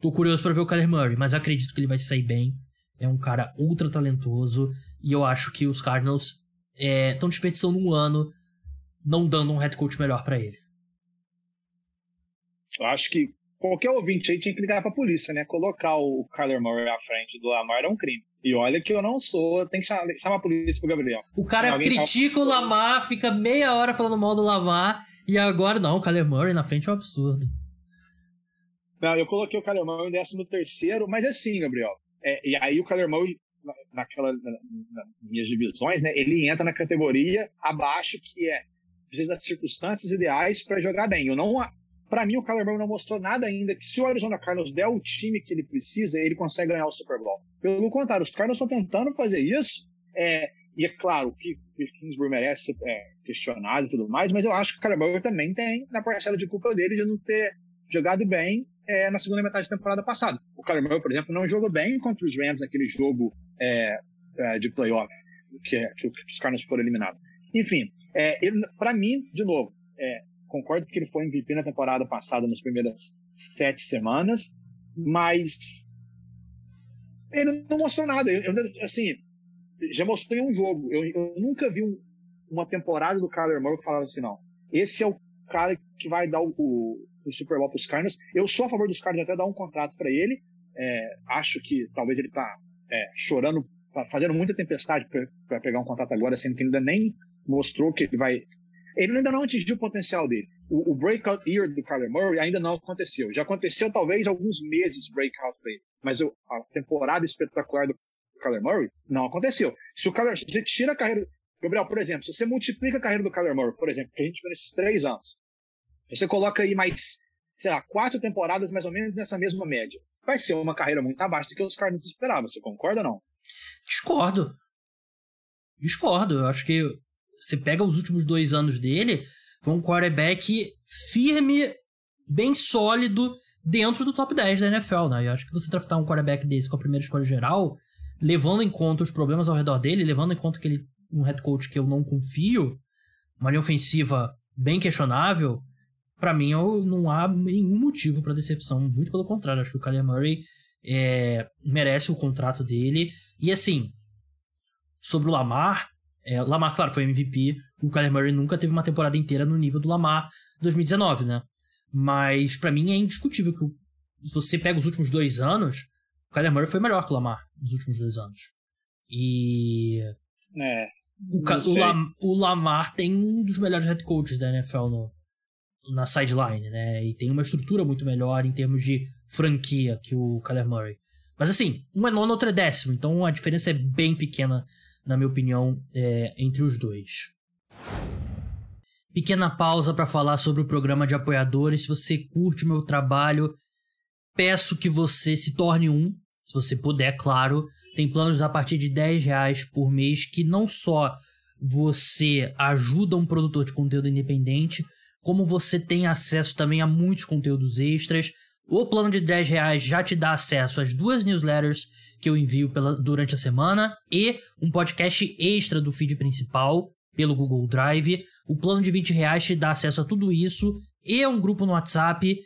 Tô curioso para ver o Kyler Murray, mas acredito que ele vai sair bem. É um cara ultra talentoso e eu acho que os Cardinals estão é, desperdiçando um ano não dando um head coach melhor para ele. Eu acho que qualquer ouvinte aí tinha que ligar pra polícia, né? Colocar o Kyler Murray à frente do Lamar é um crime. E olha que eu não sou, tem que chamar, chamar a polícia pro Gabriel. O cara critica tá... o Lamar, fica meia hora falando mal do Lamar, e agora não, o Kyler Murray na frente é um absurdo. Não, eu coloquei o Kyler Murray em décimo terceiro, mas assim, Gabriel, é, e aí o Kyler Murray, naquela, na, nas minhas divisões, né, ele entra na categoria abaixo, que é precisa das circunstâncias ideais para jogar bem. Eu não para mim, o Kyler Murray não mostrou nada ainda que se o Arizona Cardinals der o time que ele precisa, ele consegue ganhar o Super Bowl. Pelo contrário, os Cardinals estão tentando fazer isso. É, e é claro que o Kingsbury merece ser é, questionado e tudo mais, mas eu acho que o Kyler Murray também tem na parcela de culpa dele de não ter jogado bem é, na segunda metade da temporada passada. O Kyler Murray, por exemplo, não jogou bem contra os Rams naquele jogo é, é, de playoff que, é, que, os Cardinals foram eliminados. Enfim, é, para mim, de novo, é, concordo que ele foi MVP na temporada passada, nas primeiras sete semanas, mas ele não mostrou nada. Eu, assim, já mostrou em um jogo. Eu, eu nunca vi um, uma temporada do Kyler Murray que falava assim, não, esse é o cara que vai dar o, o, o Super Bowl para os Cardinals. Eu sou a favor dos Cardinals até dar um contrato para ele. É, acho que talvez ele tá é, chorando, tá fazendo muita tempestade para pegar um contrato agora, sendo que ainda nem mostrou que ele vai. Ele ainda não atingiu o potencial dele. O, o breakout year do Kyler Murray ainda não aconteceu. Já aconteceu talvez alguns meses breakout para ele, mas eu, a temporada espetacular do Kyler Murray não aconteceu. Se o Kyler, se você tira a carreira Gabriel, por exemplo, se você multiplica a carreira do Kyler Murray, por exemplo, que a gente viu nesses três anos, você coloca aí mais, sei lá, quatro temporadas mais ou menos nessa mesma média. Vai ser uma carreira muito abaixo do que os Cardinals esperavam. Você concorda ou não? Discordo. Discordo. Eu acho que você pega os últimos dois anos dele, foi um quarterback firme, bem sólido, dentro do top 10 da NFL, né? Eu acho que você draftar um quarterback desse com a primeira escolha geral, levando em conta os problemas ao redor dele, levando em conta que ele um head coach que eu não confio, uma linha ofensiva bem questionável, para mim eu, não há nenhum motivo para decepção. Muito pelo contrário, acho que o Kyler Murray é, merece o contrato dele. E assim, sobre o Lamar, é, Lamar, claro, foi MVP. O Kyler Murray nunca teve uma temporada inteira no nível do Lamar 2019, né? Mas para mim é indiscutível que se você pega os últimos dois anos, o Kyler Murray foi melhor que o Lamar nos últimos dois anos. E. É. O, o, Lam, o, Lamar tem um dos melhores head coaches da NFL no, na sideline, né? E tem uma estrutura muito melhor em termos de franquia que o Kyler Murray. Mas assim, um é nono, outro é décimo, então a diferença é bem pequena, na minha opinião, é, entre os dois. Pequena pausa para falar sobre o programa de apoiadores. Se você curte o meu trabalho, peço que você se torne um, se você puder, claro. Tem planos a partir de 10 reais por mês que não só você ajuda um produtor de conteúdo independente, como você tem acesso também a muitos conteúdos extras. O plano de 10 reais já te dá acesso às duas newsletters que eu envio pela, durante a semana e um podcast extra do feed principal pelo Google Drive. O plano de 20 reais te dá acesso a tudo isso e um grupo no WhatsApp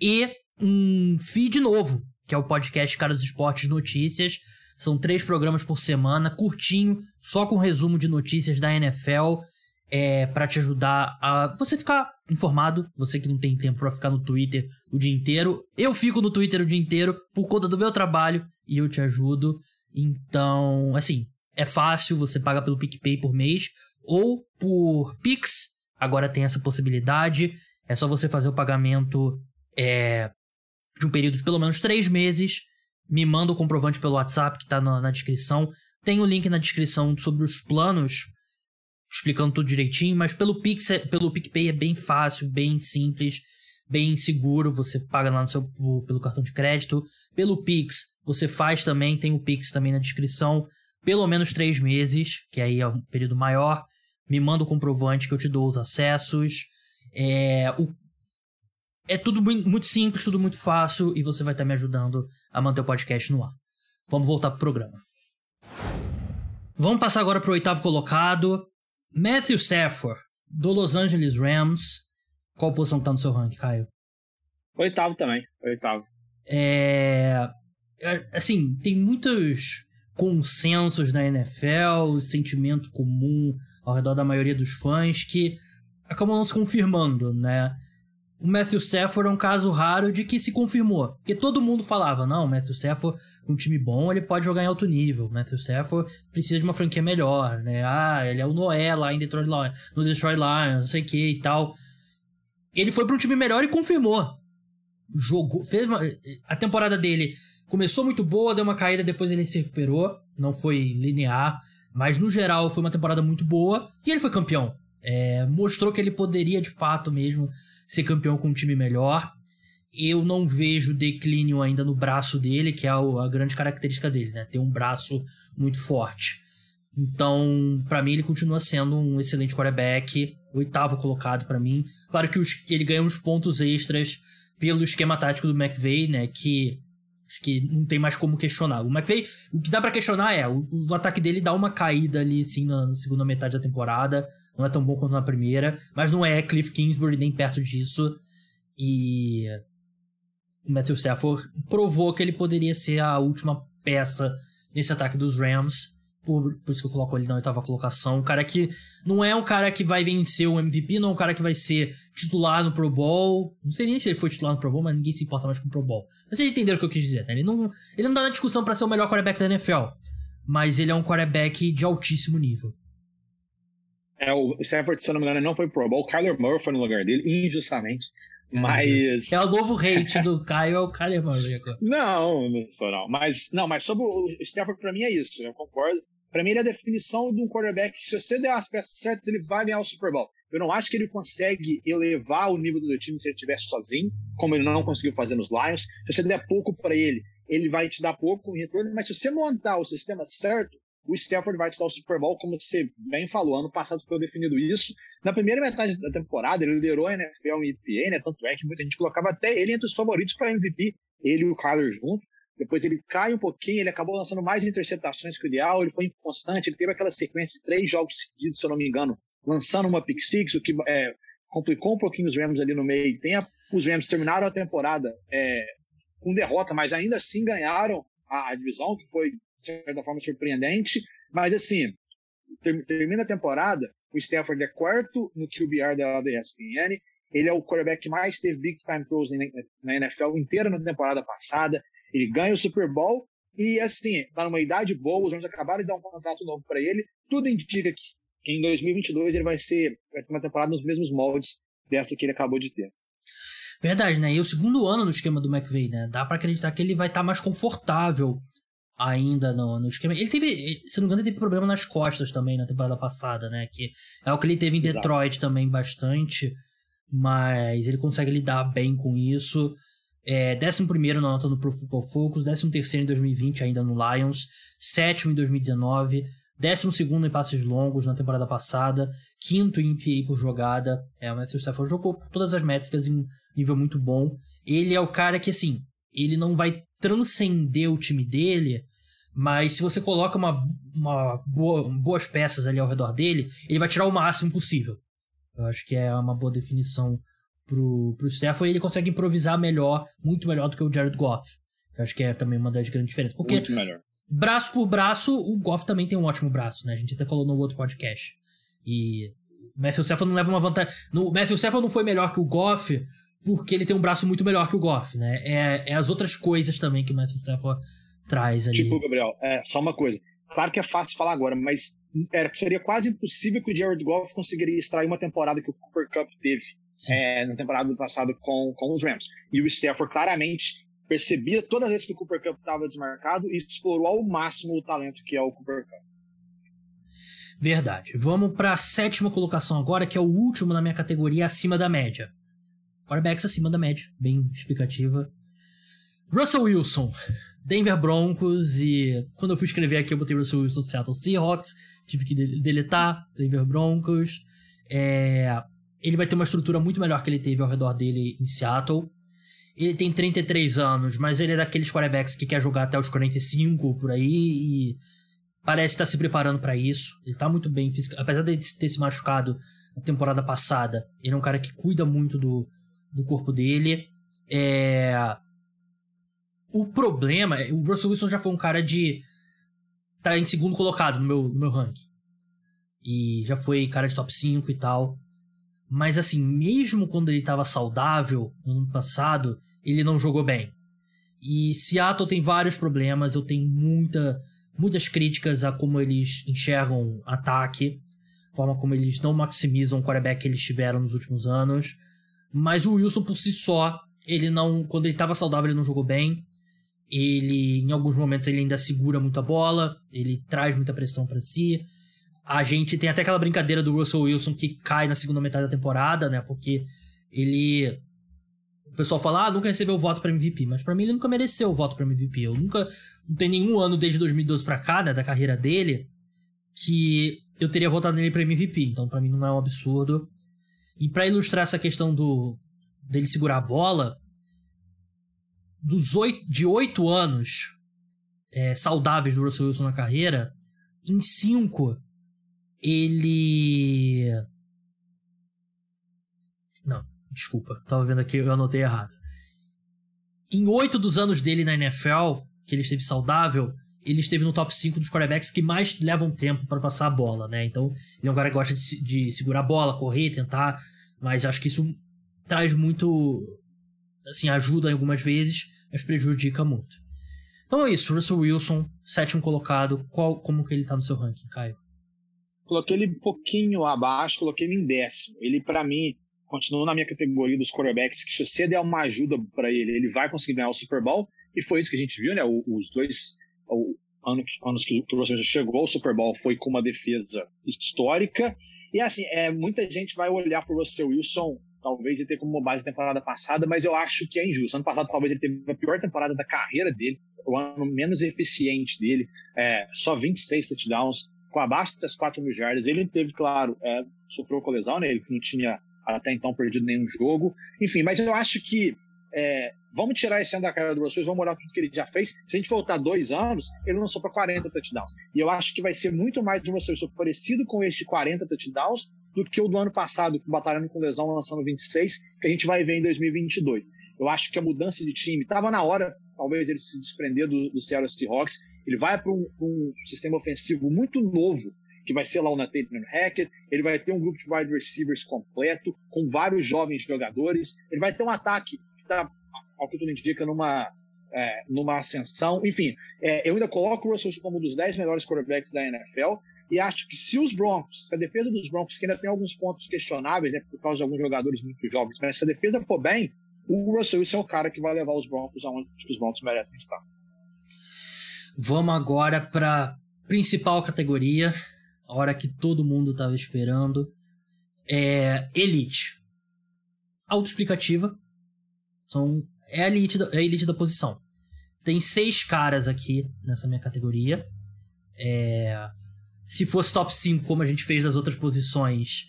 e um feed novo, que é o podcast Caras Esportes Notícias, são três programas por semana, curtinho, só com resumo de notícias da NFL, é, para te ajudar a você ficar informado. Você que não tem tempo para ficar no Twitter o dia inteiro. Eu fico no Twitter o dia inteiro por conta do meu trabalho e eu te ajudo. Então, assim, é fácil, você paga pelo PicPay por mês ou por Pix. Agora tem essa possibilidade. É só você fazer o pagamento é, de um período de pelo menos três meses me manda o comprovante pelo WhatsApp que está na, na, descrição. Tem o link na descrição sobre os planos, explicando tudo direitinho, mas pelo Pix, é, pelo PicPay é bem fácil, bem simples, bem seguro. Você paga lá no seu, pelo cartão de crédito. Pelo Pix, você faz também, tem o Pix também na descrição. Pelo menos três meses, que aí é um período maior. Me manda o comprovante que eu te dou os acessos. É, o é tudo muito simples, tudo muito fácil e você vai estar me ajudando a manter o podcast no ar. Vamos voltar pro programa. Vamos passar agora pro oitavo colocado. Matthew Stafford, do Los Angeles Rams. Qual posição tá no seu ranking, Caio? Oitavo também, oitavo. É. é assim, tem muitos consensos na NFL, sentimento comum ao redor da maioria dos fãs que acabam não se confirmando, né? O Matthew Stafford é um caso raro de que se confirmou. Porque todo mundo falava, não, o Matthew Stafford, um time bom, ele pode jogar em alto nível. O Matthew Stafford precisa de uma franquia melhor, né? Ah, ele é o Noé lá em Detroit Lions, no Detroit Lions, não sei o que e tal. Ele foi para um time melhor e confirmou. Jogou, fez uma, a temporada dele começou muito boa, deu uma caída, depois ele se recuperou. Não foi linear, mas no geral foi uma temporada muito boa e ele foi campeão. É, mostrou que ele poderia de fato mesmo ser campeão com um time melhor. Eu não vejo declínio ainda no braço dele, que é a grande característica dele, né? Ter um braço muito forte. Então, para mim, ele continua sendo um excelente quarterback, oitavo colocado para mim. Claro que ele ganha uns pontos extras pelo esquema tático do McVeigh, né? Que acho que não tem mais como questionar. O McVeigh, o que dá para questionar é o, o, ataque dele dá uma caída ali, sim, na segunda metade da temporada. Não é tão bom quanto na primeira, mas não é Cliff Kingsbury nem perto disso. E o Matthew Stafford provou que ele poderia ser a última peça nesse ataque dos Rams. Por, por isso que eu coloco ele na oitava colocação. Um cara que não é um cara que vai vencer o MVP, não é um cara que vai ser titular no Pro Bowl. Não sei nem se ele foi titular no Pro Bowl, mas ninguém se importa mais com o Pro Bowl. Mas vocês entenderam o que eu quis dizer, né? Ele não, ele não dá na discussão para ser o melhor quarterback da NFL. Mas ele é um quarterback de altíssimo nível. É, o Stafford, se não me engano, não foi Pro Bowl. O Kyler Murray foi no lugar dele, injustamente. Mas. É o novo hate do Caio, é o Kyler Murray agora. Não, não sou não. Mas, não, mas sobre o Stafford, pra mim é isso, eu concordo. Pra mim, ele é a definição de um quarterback que, se você der as peças certas, ele vai ganhar o Super Bowl. Eu não acho que ele consegue elevar o nível do time se ele estivesse sozinho, como ele não conseguiu fazer nos Lions. Se você der pouco para ele, ele vai te dar pouco em retorno, mas se você montar o sistema certo, o Stafford vai dar o Super Bowl, como você bem falou, ano passado foi definido isso. Na primeira metade da temporada, ele liderou a NFL em EPA, né? Tanto é que muita gente colocava até ele entre os favoritos para MVP, ele e o Kyler junto. Depois ele cai um pouquinho, ele acabou lançando mais interceptações que o ideal, ele foi inconstante, ele teve aquela sequência de três jogos seguidos, se eu não me engano, lançando uma pick six, o que é, complicou um pouquinho os Rams ali no meio tempo. Os Rams terminaram a temporada é, com derrota, mas ainda assim ganharam a, a divisão, que foi de certa forma surpreendente, mas assim, ter, termina a temporada, o Stafford é quarto no QBR da, da ESPN, ele é o quarterback que mais teve big time throws na, na NFL inteira na temporada passada, ele ganha o Super Bowl e assim, tá numa idade boa, os Rams acabaram de dar um contrato novo para ele, tudo indica que, que em 2022 ele vai ser vai ter uma temporada nos mesmos moldes dessa que ele acabou de ter. Verdade, né? E o segundo ano no esquema do McVeigh, né? Dá para acreditar que ele vai estar tá mais confortável ainda no, no esquema. Ele teve, se não me engano, ele teve problema nas costas também na temporada passada, né? Que é o que ele teve em Exato. Detroit também bastante, mas ele consegue lidar bem com isso. É, 11 na nota no Pro Football Focus, 13 em 2020 ainda no Lions, sétimo em 2019, 12 em passes longos na temporada passada, quinto em PA por jogada. É, o Matthew Stafford jogou por todas as métricas em nível muito bom. Ele é o cara que, assim, ele não vai transcender o time dele, mas se você coloca uma, uma boa, boas peças ali ao redor dele, ele vai tirar o máximo possível. Eu acho que é uma boa definição pro, pro Stafford e ele consegue improvisar melhor, muito melhor do que o Jared Goff. Eu acho que é também uma das grandes diferenças. Porque muito melhor. braço por braço, o Goff também tem um ótimo braço, né? A gente até falou no outro podcast. E o Matthew Stafford não leva uma vantagem. O Matthew Stafford não foi melhor que o Goff porque ele tem um braço muito melhor que o Goff, né? É, é as outras coisas também que o Matthew Stafford traz ali. Tipo, Gabriel, é, só uma coisa. Claro que é fácil falar agora, mas era, seria quase impossível que o Jared Goff conseguiria extrair uma temporada que o Cooper Cup teve é, na temporada passada com, com os Rams. E o Stafford claramente percebia todas as vezes que o Cooper Cup estava desmarcado e explorou ao máximo o talento que é o Cooper Cup. Verdade. Vamos para a sétima colocação agora, que é o último na minha categoria acima da média. Quarterbacks acima da média, bem explicativa. Russell Wilson, Denver Broncos e quando eu fui escrever aqui eu botei Russell Wilson do Seattle Seahawks, tive que deletar Denver Broncos. É, ele vai ter uma estrutura muito melhor que ele teve ao redor dele em Seattle. Ele tem 33 anos, mas ele é daqueles quarterbacks que quer jogar até os 45 por aí e parece estar se preparando para isso. Ele tá muito bem, apesar de ter se machucado na temporada passada, ele é um cara que cuida muito do, do corpo dele. É... O problema, o Russell Wilson já foi um cara de. tá em segundo colocado no meu, no meu ranking. E já foi cara de top 5 e tal. Mas assim, mesmo quando ele estava saudável no ano passado, ele não jogou bem. E Seattle tem vários problemas, eu tenho muita, muitas críticas a como eles enxergam ataque, forma como eles não maximizam o quarterback que eles tiveram nos últimos anos. Mas o Wilson por si só, ele não. Quando ele estava saudável, ele não jogou bem. Ele, em alguns momentos, ele ainda segura muito a bola, ele traz muita pressão para si. A gente tem até aquela brincadeira do Russell Wilson que cai na segunda metade da temporada, né? Porque ele. O pessoal fala, ah, nunca recebeu voto para MVP, mas para mim ele nunca mereceu o voto para MVP. Eu nunca. Não tem nenhum ano desde 2012 para cá, né, da carreira dele, que eu teria votado nele para MVP. Então para mim não é um absurdo. E para ilustrar essa questão do dele segurar a bola, dos oito, de oito anos é, saudáveis do Russell Wilson na carreira, em cinco ele. Não, desculpa, tava vendo aqui, eu anotei errado. Em oito dos anos dele na NFL, que ele esteve saudável, ele esteve no top 5 dos quarterbacks que mais levam tempo para passar a bola, né? Então, ele é um cara que gosta de, de segurar a bola, correr, tentar, mas acho que isso traz muito. Assim, ajuda algumas vezes, mas prejudica muito. Então é isso, Russell Wilson, sétimo colocado. Qual, como que ele tá no seu ranking, Caio? Coloquei ele um pouquinho abaixo, coloquei ele em décimo. Ele, para mim, continua na minha categoria dos quarterbacks que se você der uma ajuda para ele, ele vai conseguir ganhar o Super Bowl. E foi isso que a gente viu, né? Os dois o ano, anos que o Russell chegou ao Super Bowl foi com uma defesa histórica. E assim, é, muita gente vai olhar para o Russell Wilson talvez ele ter como base a temporada passada, mas eu acho que é injusto. Ano passado talvez ele teve a pior temporada da carreira dele, o ano menos eficiente dele, é, só 26 touchdowns, com abaixo das 4 mil jardas. Ele teve, claro, é, sofreu com lesão, né? Ele não tinha até então perdido nenhum jogo. Enfim, mas eu acho que é, vamos tirar esse ano da cara do Russell, vamos olhar tudo que ele já fez. Se a gente voltar dois anos, ele lançou para 40 touchdowns. E eu acho que vai ser muito mais de Russell parecido com este 40 touchdowns do que o do ano passado, batalhando com lesão, lançando 26, que a gente vai ver em 2022. Eu acho que a mudança de time estava na hora, talvez ele se desprender do, do Seattle Seahawks. Ele vai para um, um, sistema ofensivo muito novo, que vai ser lá o Nathan Hackett. Ele vai ter um grupo de wide receivers completo, com vários jovens jogadores. Ele vai ter um ataque que está, ao que tudo indica, numa, é, numa ascensão. Enfim, é, eu ainda coloco o Russell como um dos 10 melhores quarterbacks da NFL. E acho que se os Broncos, se a defesa dos Broncos, que ainda tem alguns pontos questionáveis, né, por causa de alguns jogadores muito jovens, mas se a defesa for bem, o Russell Wilson é o cara que vai levar os Broncos aonde os Broncos merecem estar. Vamos agora para principal categoria, a hora que todo mundo estava esperando, é Elite. Autoexplicativa, são é a elite, da, é a elite da posição. Tem seis caras aqui nessa minha categoria. É, se fosse top 5, como a gente fez das outras posições,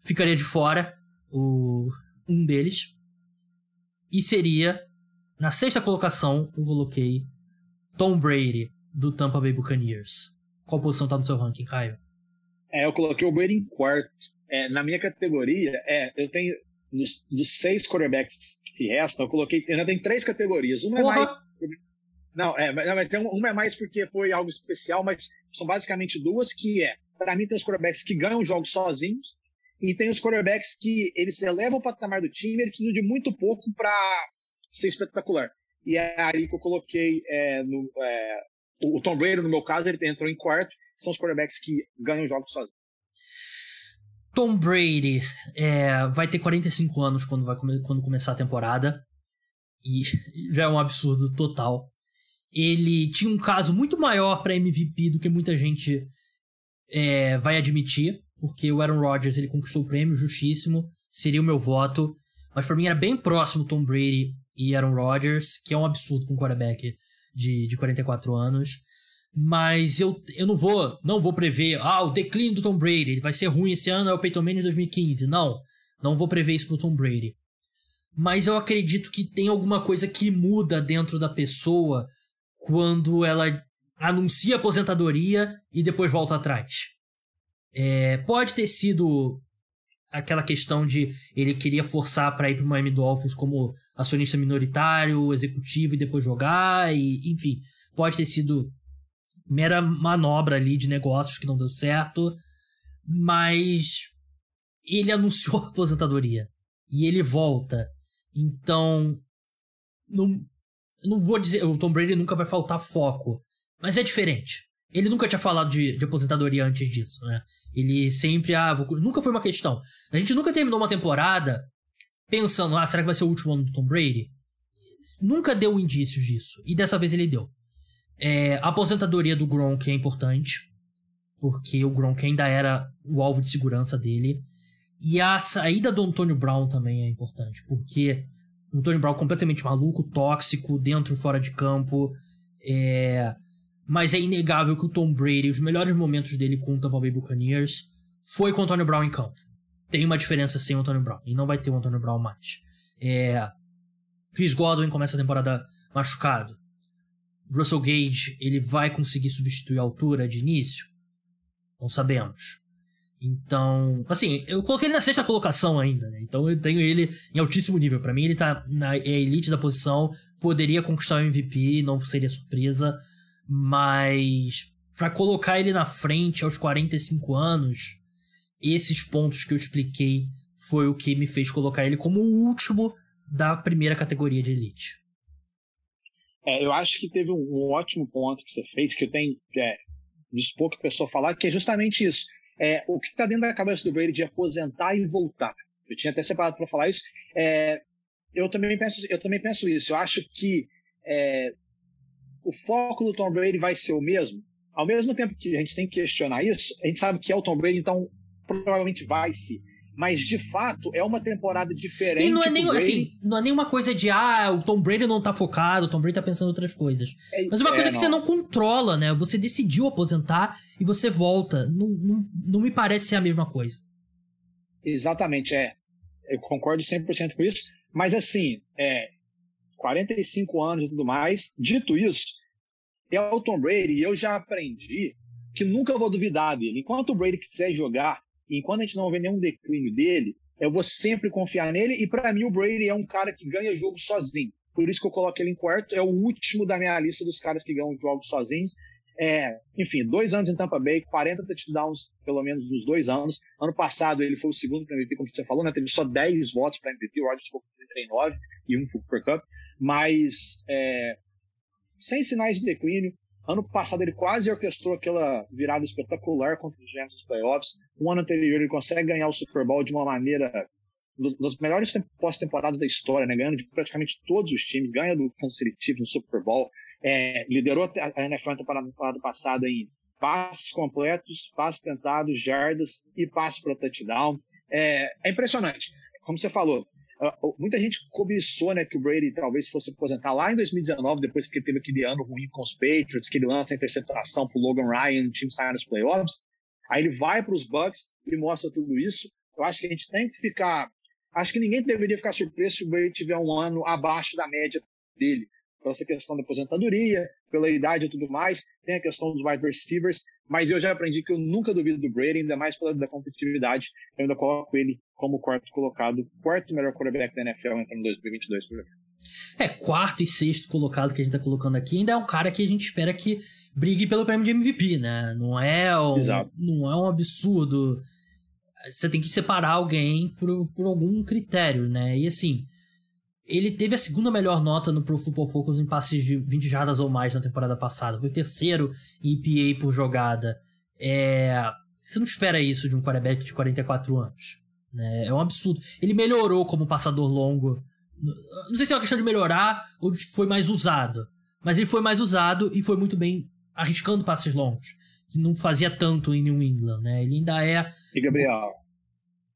ficaria de fora o, um deles. E seria, na sexta colocação, eu coloquei Tom Brady, do Tampa Bay Buccaneers. Qual posição tá no seu ranking, Caio? É, eu coloquei o Brady em quarto. É, na minha categoria, é, eu tenho dos, dos, seis quarterbacks que restam, eu coloquei, ainda tem três categorias. Uma é Porra. é mais. Não, é, mas tem uma é mais porque foi algo especial, mas são basicamente duas, que é, para mim tem os quarterbacks que ganham jogos sozinhos e tem os quarterbacks que eles elevam o patamar do time, eles precisam de muito pouco para ser espetacular. E é aí que eu coloquei é, no, é, o Tom Brady, no meu caso, ele entrou em quarto, são os quarterbacks que ganham jogos sozinhos. Tom Brady é, vai ter 45 anos quando, vai come quando começar a temporada. E já é um absurdo total. Ele tinha um caso muito maior para MVP do que muita gente é, vai admitir porque o Aaron Rodgers ele conquistou o prêmio justíssimo, seria o meu voto. Mas para mim era bem próximo Tom Brady e Aaron Rodgers, que é um absurdo com um quarterback de, de 44 anos. Mas eu, eu não vou não vou prever, ah, o declínio do Tom Brady, ele vai ser ruim esse ano, é o Peyton Manning de 2015. Não, não vou prever isso pro Tom Brady. Mas eu acredito que tem alguma coisa que muda dentro da pessoa quando ela anuncia aposentadoria e depois volta atrás. É, pode ter sido aquela questão de ele queria forçar para ir para Miami Dolphins como acionista minoritário, executivo e depois jogar, e enfim, pode ter sido mera manobra ali de negócios que não deu certo, mas ele anunciou a aposentadoria e ele volta. Então, não, não vou dizer, o Tom Brady nunca vai faltar foco, mas é diferente. Ele nunca tinha falado de, de aposentadoria antes disso, né? Ele sempre, ah, vou... nunca foi uma questão. A gente nunca terminou uma temporada pensando, ah, será que vai ser o último ano do Tom Brady? Nunca deu indícios disso. E dessa vez ele deu. É, a aposentadoria do Gronk é importante, porque o Gronk ainda era o alvo de segurança dele. E a saída do Antônio Brown também é importante, porque o Antônio Brown completamente maluco, tóxico, dentro e fora de campo. É, mas é inegável que o Tom Brady, os melhores momentos dele com o Tampa Bay Buccaneers, foi com o Antônio Brown em campo. Tem uma diferença sem o Antônio Brown, e não vai ter o Antônio Brown mais. É... Chris Godwin começa a temporada machucado. Russell Gage, ele vai conseguir substituir a altura de início? Não sabemos. Então, assim, eu coloquei ele na sexta colocação ainda, né? Então eu tenho ele em altíssimo nível. Para mim, ele tá na elite da posição, poderia conquistar o MVP, não seria surpresa, mas para colocar ele na frente aos 45 anos, esses pontos que eu expliquei foi o que me fez colocar ele como o último da primeira categoria de elite. É, eu acho que teve um, um, ótimo ponto que você fez, que eu tenho é, visto pouca pessoa falar, que é justamente isso é, o que está dentro da cabeça do Brady de aposentar e voltar. Eu tinha até separado para falar isso. É, eu, também penso, eu também penso isso. Eu acho que é, o foco do Tom Brady vai ser o mesmo. Ao mesmo tempo que a gente tem que questionar isso, a gente sabe que é o Tom Brady, então provavelmente vai se mas de fato é uma temporada diferente. E não é, nem, assim, não é nenhuma coisa de ah, o Tom Brady não tá focado, o Tom Brady tá pensando em outras coisas. É, mas é uma coisa é, que não. você não controla, né? Você decidiu aposentar e você volta. Não, não, não me parece ser a mesma coisa. Exatamente, é. Eu concordo 100% com isso. Mas assim, é 45 anos e tudo mais. Dito isso, é o Tom Brady e eu já aprendi que nunca vou duvidar dele. Enquanto o Brady quiser jogar e enquanto a gente não vê nenhum declínio dele, eu vou sempre confiar nele. E para mim, o Brady é um cara que ganha jogo sozinho. Por isso que eu coloco ele em quarto. É o último da minha lista dos caras que ganham jogos sozinhos. É, enfim, dois anos em Tampa Bay, 40 touchdowns pelo menos nos dois anos. Ano passado ele foi o segundo para MVP, como você falou, né? Teve só 10 votos para MVP, o Rodgers ficou com 39 e um Cooper Cup. Mas é, sem sinais de declínio, Ano passado ele quase orquestrou aquela virada espetacular contra os Giants nos playoffs. Um ano anterior ele consegue ganhar o Super Bowl de uma maneira das melhores pós-temporadas da história, né? ganhando de praticamente todos os times, ganha do Kansas City no Super Bowl, é, liderou a NFL na temporada, passada em passes completos, passes tentados, jardas e passes para touchdown. É, é impressionante. Como você falou, muita gente cobiçou né, que o Brady talvez fosse aposentar lá em 2019, depois que teve aquele ano ruim com os Patriots, que ele lança a interceptação pro Logan Ryan, o time sai nos playoffs. Aí ele vai para os Bucks e mostra tudo isso. Eu acho que a gente tem que ficar. Acho que ninguém deveria ficar surpreso se o Brady tiver um ano abaixo da média dele pela essa questão da aposentadoria, pela idade e tudo mais, tem a questão dos wide receivers, mas eu já aprendi que eu nunca duvido do Brady, ainda mais pela da competitividade, eu ainda coloco ele como quarto colocado, quarto melhor quarterback da NFL em 2022 por É, quarto e sexto colocado que a gente tá colocando aqui, ainda é um cara que a gente espera que brigue pelo prêmio de MVP, né? Não é um, não é um absurdo. Você tem que separar alguém por, por algum critério, né? E assim, ele teve a segunda melhor nota no Pro Football Focus em passes de 20 jardas ou mais na temporada passada. Foi terceiro em EPA por jogada. É... Você não espera isso de um quarterback de 44 anos. Né? É um absurdo. Ele melhorou como passador longo. Não sei se é uma questão de melhorar ou foi mais usado. Mas ele foi mais usado e foi muito bem arriscando passes longos. Que não fazia tanto em New England, né? Ele ainda é. E Gabriel,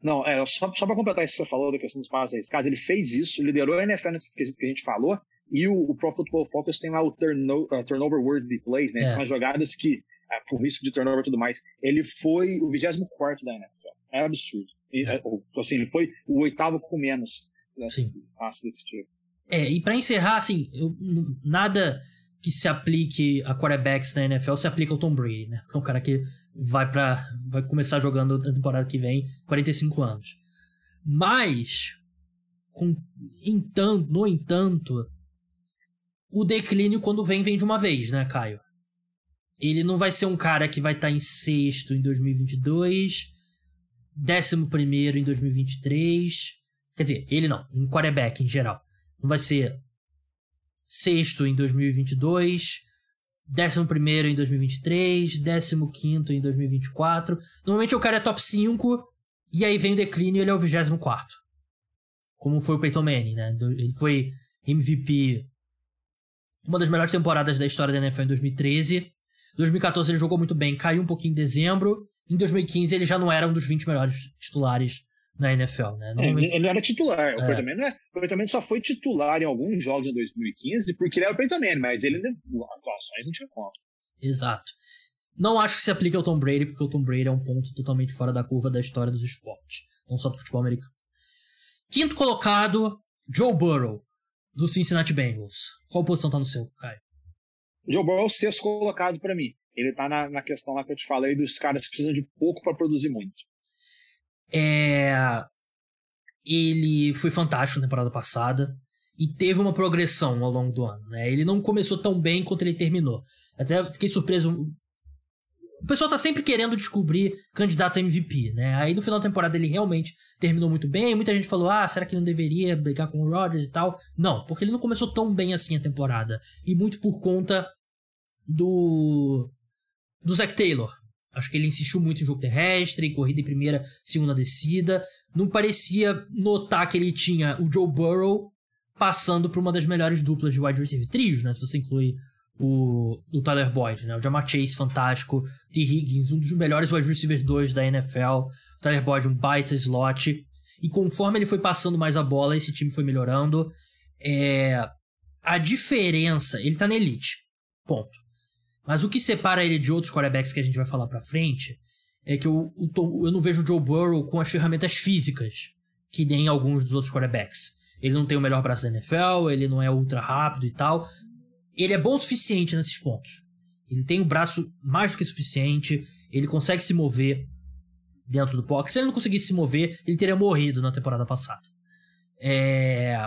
não, é, só, só para completar isso que você falou da questão dos passes arriscados, ele fez isso, liderou a NFL nesse quesito que a gente falou, e o, o Pro Football Focus tem lá o turno, uh, Turnover Worthy Plays, né? É. São as jogadas que, uh, com risco de turnover e tudo mais, ele foi o 24 da NFL. É absurdo. E, é. Assim, ele foi o oitavo com menos né, passes desse tipo. É, e para encerrar, assim, eu, nada que se aplique a quarterbacks na NFL se aplica ao Tom Brady, né? Que é um cara que vai para vai começar jogando na temporada que vem, 45 anos. Mas com entanto, no entanto, o declínio quando vem vem de uma vez, né, Caio? Ele não vai ser um cara que vai estar tá em sexto em 2022, décimo primeiro em 2023. Quer dizer, ele não, um quarterback em geral. Não vai ser sexto em 2022, 11 em 2023, 15 em 2024. Normalmente o cara é top 5 e aí vem o declínio e ele é o 24. Como foi o Peyton Manning, né? Ele foi MVP uma das melhores temporadas da história da NFL em 2013. Em 2014 ele jogou muito bem, caiu um pouquinho em dezembro. Em 2015 ele já não era um dos 20 melhores titulares na NFL, né? Normalmente... É, ele era titular. O, é. Peyton Manning, o Peyton Manning só foi titular em alguns jogos em 2015 porque ele era o Peyton Manning, mas ele atuações não tinha como. Exato. Não acho que se aplique ao Tom Brady, porque o Tom Brady é um ponto totalmente fora da curva da história dos esportes, não só do futebol americano. Quinto colocado, Joe Burrow. do Cincinnati Bengals. Qual posição tá no seu, Caio? Joe Burrow é o sexto colocado para mim. Ele tá na, na questão lá que eu te falei dos caras que precisam de pouco para produzir muito. É... Ele foi fantástico na temporada passada e teve uma progressão ao longo do ano. Né? Ele não começou tão bem quanto ele terminou. Até fiquei surpreso. O pessoal tá sempre querendo descobrir candidato a MVP, né? Aí no final da temporada ele realmente terminou muito bem. Muita gente falou: ah, será que não deveria brigar com o Rodgers e tal? Não, porque ele não começou tão bem assim a temporada. E muito por conta do. Do Zach Taylor. Acho que ele insistiu muito em jogo terrestre, corrida em primeira, segunda descida. Não parecia notar que ele tinha o Joe Burrow passando por uma das melhores duplas de wide receiver trios, né? Se você inclui o, o Tyler Boyd, né? O Jamar Chase, fantástico. T. Higgins, um dos melhores wide receivers 2 da NFL. O Tyler Boyd, um baita slot. E conforme ele foi passando mais a bola, esse time foi melhorando. É... A diferença, ele tá na elite. Ponto. Mas o que separa ele de outros quarterbacks que a gente vai falar pra frente é que eu, eu, não vejo o Joe Burrow com as ferramentas físicas que nem alguns dos outros quarterbacks. Ele não tem o melhor braço da NFL, ele não é ultra rápido e tal. Ele é bom o suficiente nesses pontos. Ele tem o braço mais do que suficiente, ele consegue se mover dentro do pocket. Se ele não conseguisse se mover, ele teria morrido na temporada passada. É...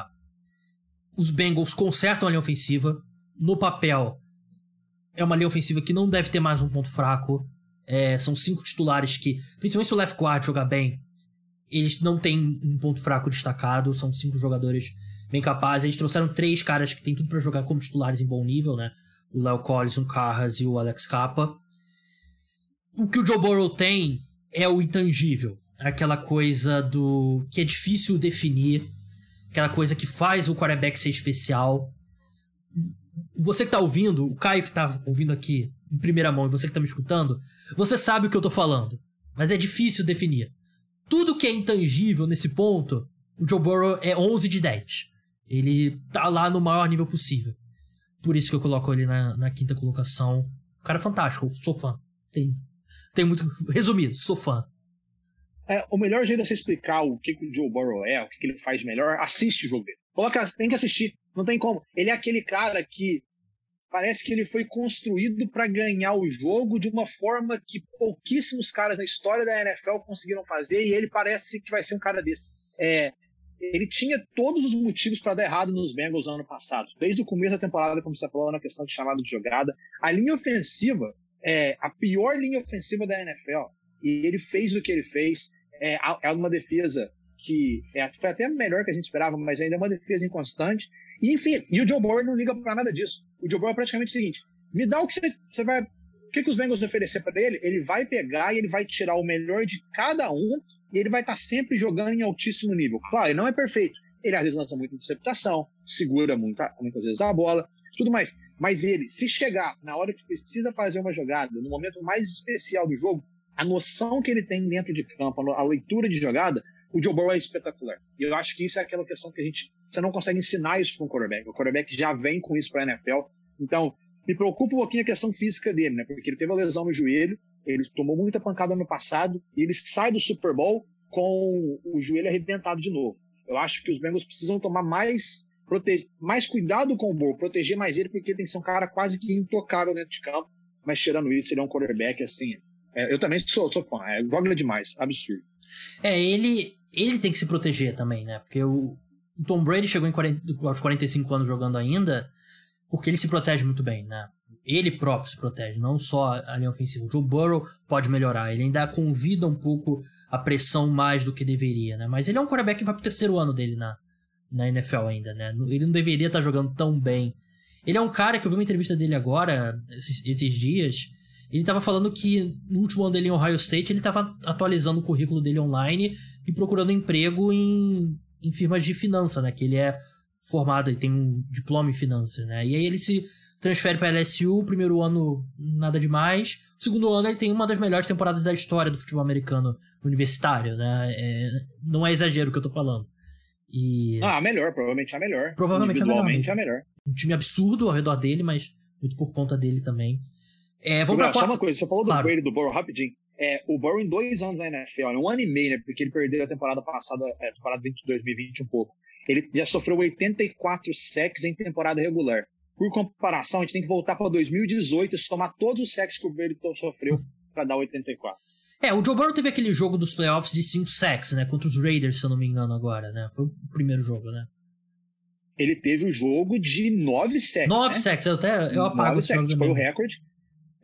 Os Bengals consertam a linha ofensiva. No papel, é uma linha ofensiva que não deve ter mais um ponto fraco. É, são cinco titulares que, principalmente se o left guard jogar bem, eles não têm um ponto fraco destacado, são cinco jogadores bem capazes. Eles trouxeram três caras que têm tudo para jogar como titulares em bom nível, né? O Léo Collins, o Carras e o Alex Capa. O que o Joe Burrow tem é o intangível, aquela coisa do que é difícil definir, aquela coisa que faz o quarterback ser especial. Você que tá ouvindo, o Caio que tá ouvindo aqui em primeira mão e você que tá me escutando, você sabe o que eu tô falando, mas é difícil definir tudo que é intangível nesse ponto, o Joe Burrow é 11 de 10. Ele tá lá no maior nível possível. Por isso que eu coloco ele na, na quinta colocação. O cara é fantástico, sou fã. Tem, tem muito. Resumido, sou fã. É, o melhor jeito de você explicar o que, que o Joe Burrow é, o que, que ele faz melhor, assiste o jogo dele. Coloca, tem que assistir, não tem como. Ele é aquele cara que parece que ele foi construído para ganhar o jogo de uma forma que pouquíssimos caras na história da NFL conseguiram fazer, e ele parece que vai ser um cara desse. É, ele tinha todos os motivos para dar errado nos Bengals ano passado. Desde o começo da temporada, como você falou, na questão de chamada de jogada. A linha ofensiva é a pior linha ofensiva da NFL. E ele fez o que ele fez. É, é uma defesa que é, foi até melhor que a gente esperava, mas ainda é uma defesa inconstante. E, enfim, e o Joe Burrow não liga para nada disso. O Joe Burrow é praticamente o seguinte: me dá o que você, vai. O que, que os Bengals oferecer para ele? Ele vai pegar e ele vai tirar o melhor de cada um e ele vai estar tá sempre jogando em altíssimo nível. Claro, ele não é perfeito. Ele às vezes lança muita interceptação, segura muita, muitas vezes a bola, tudo mais. Mas ele, se chegar na hora que precisa fazer uma jogada, no momento mais especial do jogo, a noção que ele tem dentro de campo, a leitura de jogada, o Joe Burrow é espetacular. E eu acho que isso é aquela questão que a gente. Você não consegue ensinar isso para um quarterback. O quarterback já vem com isso para a NFL. Então, me preocupa um pouquinho a questão física dele, né? Porque ele teve a lesão no joelho, ele tomou muita pancada no passado, e ele sai do Super Bowl com o joelho arrebentado de novo. Eu acho que os Bengals precisam tomar mais, prote... mais cuidado com o Burrow, proteger mais ele, porque ele tem que ser um cara quase que intocável dentro de campo. Mas tirando isso, ele é um quarterback assim. É, eu também sou, sou fã, é, joga demais, absurdo. É, ele, ele tem que se proteger também, né? Porque o, Tom Brady chegou em 40, aos 45 anos jogando ainda porque ele se protege muito bem, né? Ele próprio se protege, não só a linha ofensiva. O Joe Burrow pode melhorar, ele ainda convida um pouco a pressão mais do que deveria, né? Mas ele é um quarterback que vai pro terceiro ano dele na, na NFL ainda, né? Ele não deveria estar jogando tão bem. Ele é um cara que eu vi uma entrevista dele agora, esses, esses dias, ele estava falando que no último ano dele em Ohio State, ele estava atualizando o currículo dele online e procurando emprego em, em firmas de finança, né? Que ele é formado e tem um diploma em finanças, né? E aí ele se transfere para LSU, primeiro ano nada demais, segundo ano ele tem uma das melhores temporadas da história do futebol americano universitário, né? É, não é exagero o que eu tô falando. E... Ah, a melhor, provavelmente a melhor. Provavelmente a melhor. a melhor. Um time absurdo ao redor dele, mas muito por conta dele também. É, vamos pra quarta... Só uma coisa, você falou claro. do Brady do Burrow rapidinho. É, o Burrow em dois anos na NFL, um ano e meio, né? Porque ele perdeu a temporada passada, é, a temporada de 2020 um pouco. Ele já sofreu 84 sacks em temporada regular. Por comparação, a gente tem que voltar para 2018 e somar todos os sacks que o Brady sofreu para dar 84. É, o Joe Burrow teve aquele jogo dos playoffs de 5 sacks, né? Contra os Raiders, se eu não me engano agora, né? Foi o primeiro jogo, né? Ele teve o jogo de 9 sacks. 9 né? sacks, eu até eu apago esse jogo. Foi o recorde.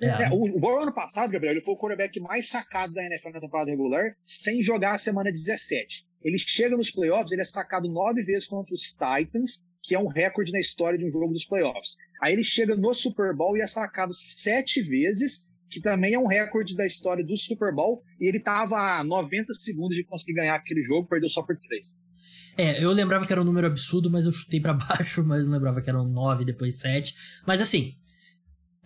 É. É, o, o ano passado, Gabriel, ele foi o quarterback mais sacado da NFL na temporada regular, sem jogar a semana 17. Ele chega nos playoffs, ele é sacado nove vezes contra os Titans, que é um recorde na história de um jogo dos playoffs. Aí ele chega no Super Bowl e é sacado sete vezes, que também é um recorde da história do Super Bowl, e ele estava a 90 segundos de conseguir ganhar aquele jogo, perdeu só por três. É, eu lembrava que era um número absurdo, mas eu chutei para baixo, mas não lembrava que eram nove, depois sete. Mas assim,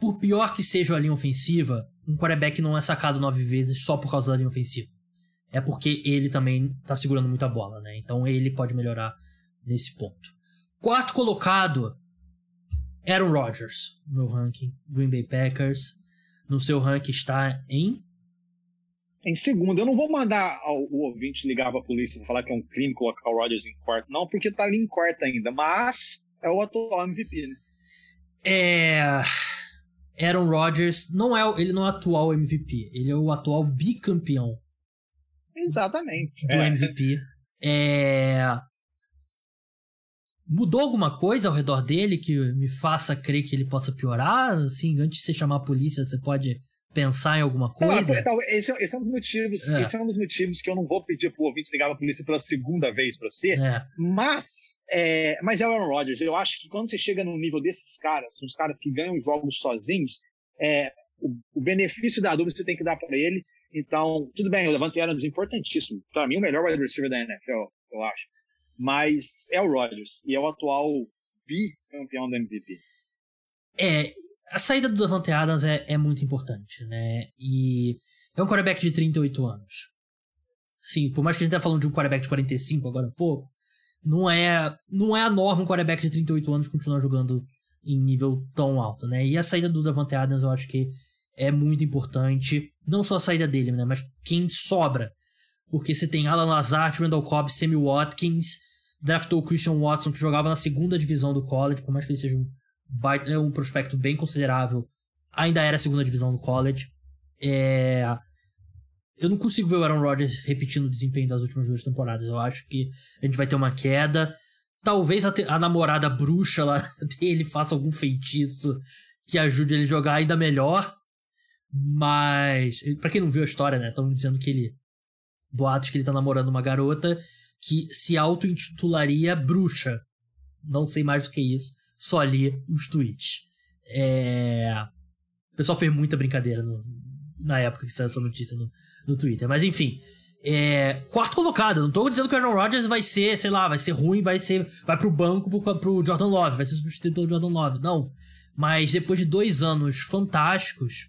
por pior que seja a linha ofensiva, um quarterback não é sacado nove vezes só por causa da linha ofensiva. É porque ele também tá segurando muita bola, né? Então ele pode melhorar nesse ponto. Quarto colocado, Aaron Rodgers, no meu ranking. Green Bay Packers. No seu ranking está em. Em segundo. Eu não vou mandar o ouvinte ligar pra polícia e falar que é um crime colocar o Rodgers em quarto, não, porque tá ali em quarto ainda. Mas é o atual MVP, né? É. Aaron Rodgers não é ele não é o atual MVP, ele é o atual bicampeão. Exatamente. Do é. MVP. É... Mudou alguma coisa ao redor dele que me faça crer que ele possa piorar? Assim, antes de você chamar a polícia, você pode pensar em alguma coisa? Não, esse, é, esse, é um dos motivos. É. Esse é um dos motivos que eu não vou pedir pro ouvinte ligar a polícia pela segunda vez para você. É. Mas, é, mas é o Aaron Rodgers. Eu acho que quando você chega no nível desses caras, uns caras que ganham jogos sozinhos, é, o, o benefício da dúvida você tem que dar para ele. Então, tudo bem, o Levante Adams é importantíssimo. Para mim, o melhor wide receiver da NFL, eu acho. Mas é o Rodgers e é o atual bicampeão da MVP. É, a saída do Davante Adams é, é muito importante, né? E é um quarterback de 38 anos. Sim, por mais que a gente tá falando de um quarterback de 45 agora há pouco, não é, não é a norma um quarterback de 38 anos continuar jogando em nível tão alto, né? E a saída do Davante Adams eu acho que é muito importante. Não só a saída dele, né? Mas quem sobra. Porque você tem Alan Lazard, Randall Cobb, Sammy Watkins, draftou o Christian Watson, que jogava na segunda divisão do college, por mais que ele seja um é um prospecto bem considerável. Ainda era a segunda divisão do college. É... Eu não consigo ver o Aaron Rodgers repetindo o desempenho das últimas duas temporadas. Eu acho que a gente vai ter uma queda. Talvez a, te... a namorada bruxa lá dele faça algum feitiço que ajude ele a jogar ainda melhor. Mas, para quem não viu a história, né? Estão dizendo que ele. Boatos que ele tá namorando uma garota que se auto-intitularia bruxa. Não sei mais do que isso só li os tweets. É... O pessoal fez muita brincadeira no... na época que saiu essa notícia no, no Twitter. Mas enfim. É... Quarto colocado. Não tô dizendo que o Aaron Rodgers vai ser, sei lá, vai ser ruim, vai ser. Vai pro banco pro, pro Jordan Love, vai ser substituído pelo Jordan Love. Não. Mas depois de dois anos fantásticos,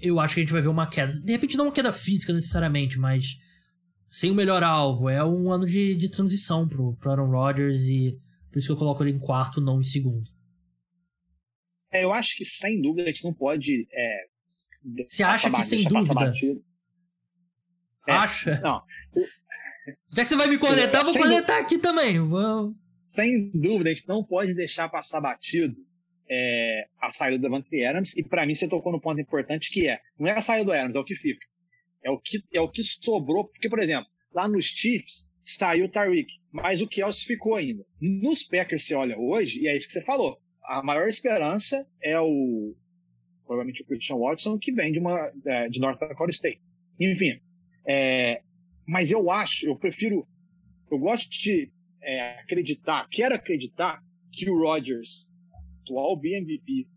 eu acho que a gente vai ver uma queda. De repente, não uma queda física necessariamente, mas sem o melhor alvo. É um ano de, de transição pro, pro Aaron Rodgers e por isso que eu coloco ele em quarto, não em segundo. É, eu acho que sem dúvida a gente não pode. É, Você acha que sem dúvida? É, acha? Não. Já que você vai me conectar, vou conectar aqui também. Vou... Sem dúvida, a gente não pode deixar passar batido é, a saída do Davante Adams. E para mim você tocou no ponto importante que é, não é a saída do Adams, é o que fica. É o que, é o que sobrou. Porque, por exemplo, lá nos Chiefs, saiu o Tariq, mas o Kelsey ficou ainda. Nos Packers, você olha hoje, e é isso que você falou, a maior esperança é o, provavelmente o Christian Watson, que vem de, uma, é, de North Dakota State. Enfim, é, mas eu acho, eu prefiro, eu gosto de é, acreditar, quero acreditar que o Rodgers, atual BMVP,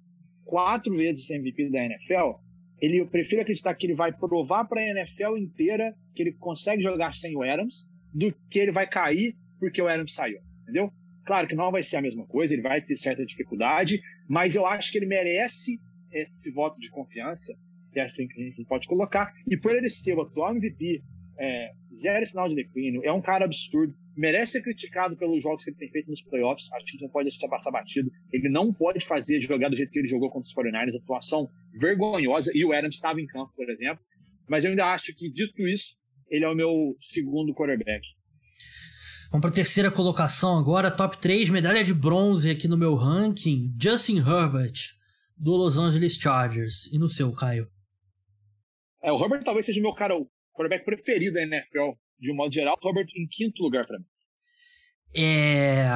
quatro vezes MVP da NFL, ele, eu prefiro acreditar que ele vai provar para a NFL inteira que ele consegue jogar sem o Adams, do que ele vai cair porque o Adams saiu, entendeu? Claro que não vai ser a mesma coisa, ele vai ter certa dificuldade, mas eu acho que ele merece esse voto de confiança, se é assim que a gente pode colocar, e por ele ser o atual MVP, é, zero sinal de declínio, é um cara absurdo, merece ser criticado pelos jogos que ele tem feito nos playoffs, acho que a gente não pode deixar passar batido, ele não pode fazer jogar do jeito que ele jogou contra os 49ers, atuação vergonhosa, e o Adams estava em campo, por exemplo, mas eu ainda acho que, dito isso, ele é o meu segundo quarterback. Vamos para a terceira colocação agora, top 3, medalha de bronze aqui no meu ranking, Justin Herbert, do Los Angeles Chargers. E no seu, Caio? É, o Herbert talvez seja o meu cara, o quarterback preferido da NFL, de um modo geral. O Herbert em quinto lugar para mim. É...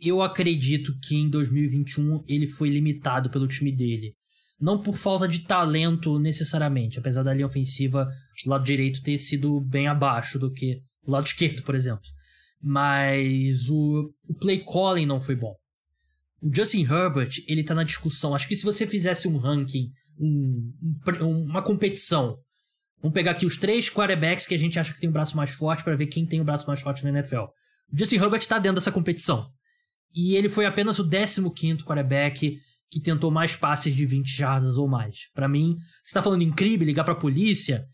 Eu acredito que em 2021 ele foi limitado pelo time dele. Não por falta de talento necessariamente, apesar da linha ofensiva do lado direito ter sido bem abaixo do que o lado esquerdo, por exemplo. Mas o, o play calling não foi bom. O Justin Herbert, ele tá na discussão. Acho que se você fizesse um ranking, um, um, uma competição, vamos pegar aqui os três quarterbacks que a gente acha que tem o braço mais forte para ver quem tem o braço mais forte na NFL. O Justin Herbert tá dentro dessa competição. E ele foi apenas o 15 quarterback que tentou mais passes de 20 jardas ou mais. Para mim, você tá falando incrível ligar pra polícia,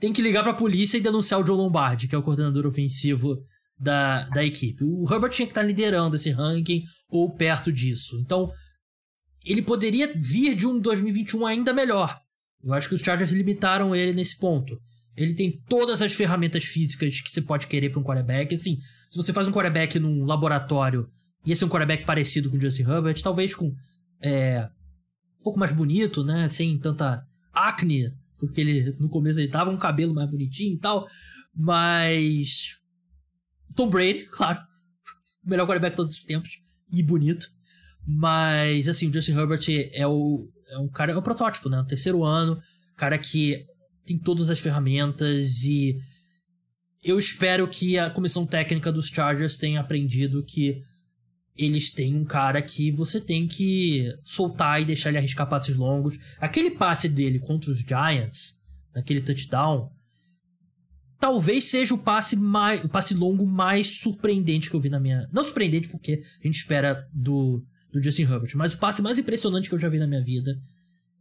tem que ligar pra polícia e denunciar o Joe Lombardi, que é o coordenador ofensivo da, da equipe. O Herbert tinha que estar tá liderando esse ranking ou perto disso. Então, ele poderia vir de um 2021 ainda melhor. Eu acho que os Chargers limitaram ele nesse ponto. Ele tem todas as ferramentas físicas que você pode querer para um quarterback. Assim, se você faz um quarterback num laboratório ia ser um quarterback parecido com o Justin Herbert, talvez com é, um pouco mais bonito, né? Sem tanta acne, porque ele no começo ele tava um cabelo mais bonitinho e tal, mas Tom Brady, claro, o melhor quarterback de todos os tempos e bonito, mas assim o Justin Herbert é o é um cara é o protótipo, né? O terceiro ano, cara que tem todas as ferramentas e eu espero que a comissão técnica dos Chargers tenha aprendido que eles têm um cara que você tem que soltar e deixar ele arriscar passes longos. Aquele passe dele contra os Giants, naquele touchdown, talvez seja o passe mais, o passe longo mais surpreendente que eu vi na minha, não surpreendente porque a gente espera do do Justin Herbert, mas o passe mais impressionante que eu já vi na minha vida.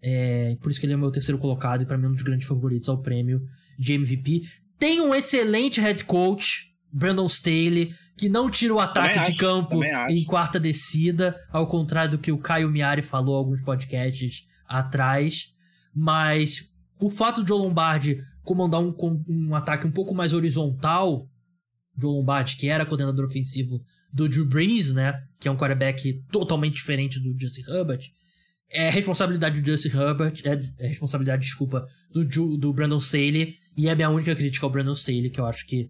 É, por isso que ele é o meu terceiro colocado e para mim um dos grandes favoritos ao prêmio de MVP. Tem um excelente head coach, Brandon Staley, que não tira o ataque também de acho, campo em quarta descida, ao contrário do que o Caio Miari falou alguns podcasts atrás. Mas o fato de Joe Lombardi comandar um, um ataque um pouco mais horizontal, Joe Lombardi, que era coordenador ofensivo do Drew Brees, né? Que é um quarterback totalmente diferente do Justin Herbert. É responsabilidade do Justin Herbert, é, é responsabilidade, desculpa, do, do Brandon Staley. E é a minha única crítica ao Brandon Staley, que eu acho que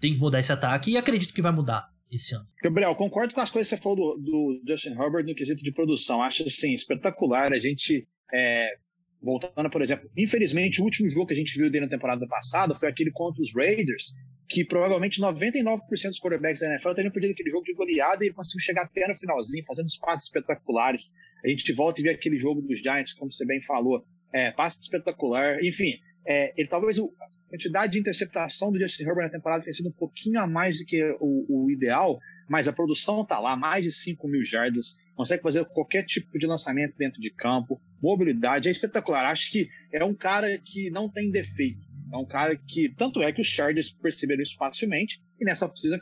tem que mudar esse ataque e acredito que vai mudar esse ano. Gabriel, concordo com as coisas que você falou do, do Justin Herbert no quesito de produção. Acho assim, espetacular. A gente, é, voltando, por exemplo, infelizmente, o último jogo que a gente viu dele na temporada passada foi aquele contra os Raiders, que provavelmente 99% dos quarterbacks da NFL teriam perdido aquele jogo de goleada e ele conseguiu chegar até no finalzinho, fazendo passes espetaculares. A gente volta e vê aquele jogo dos Giants, como você bem falou, é, passe espetacular. Enfim, é, ele talvez o, quantidade de interceptação do Justin Herbert na temporada tem sido um pouquinho a mais do que o, o ideal, mas a produção está lá, mais de 5 mil jardas, consegue fazer qualquer tipo de lançamento dentro de campo, mobilidade, é espetacular. Acho que é um cara que não tem defeito. É um cara que, tanto é que os Chargers perceberam isso facilmente, e nessa oficina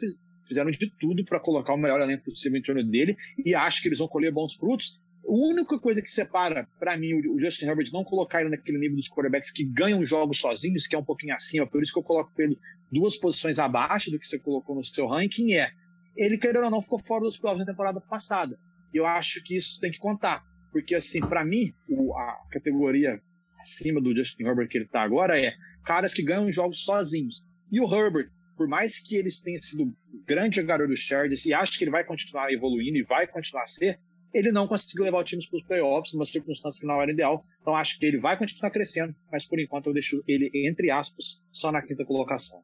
fizeram de tudo para colocar o melhor elenco possível em torno dele, e acho que eles vão colher bons frutos, a única coisa que separa, para mim, o Justin Herbert não colocar ele naquele nível dos quarterbacks que ganham jogos sozinhos, que é um pouquinho acima, por isso que eu coloco ele duas posições abaixo do que você colocou no seu ranking, é ele, querendo ou não, ficou fora dos playoffs na temporada passada. E eu acho que isso tem que contar. Porque, assim, para mim, o, a categoria acima do Justin Herbert que ele tá agora é caras que ganham jogos sozinhos. E o Herbert, por mais que eles tenham sido grande jogador do Chargers e acho que ele vai continuar evoluindo e vai continuar a ser, ele não conseguiu levar o time para os playoffs, numa circunstância que não era ideal. Então acho que ele vai continuar crescendo, mas por enquanto eu deixo ele, entre aspas, só na quinta colocação.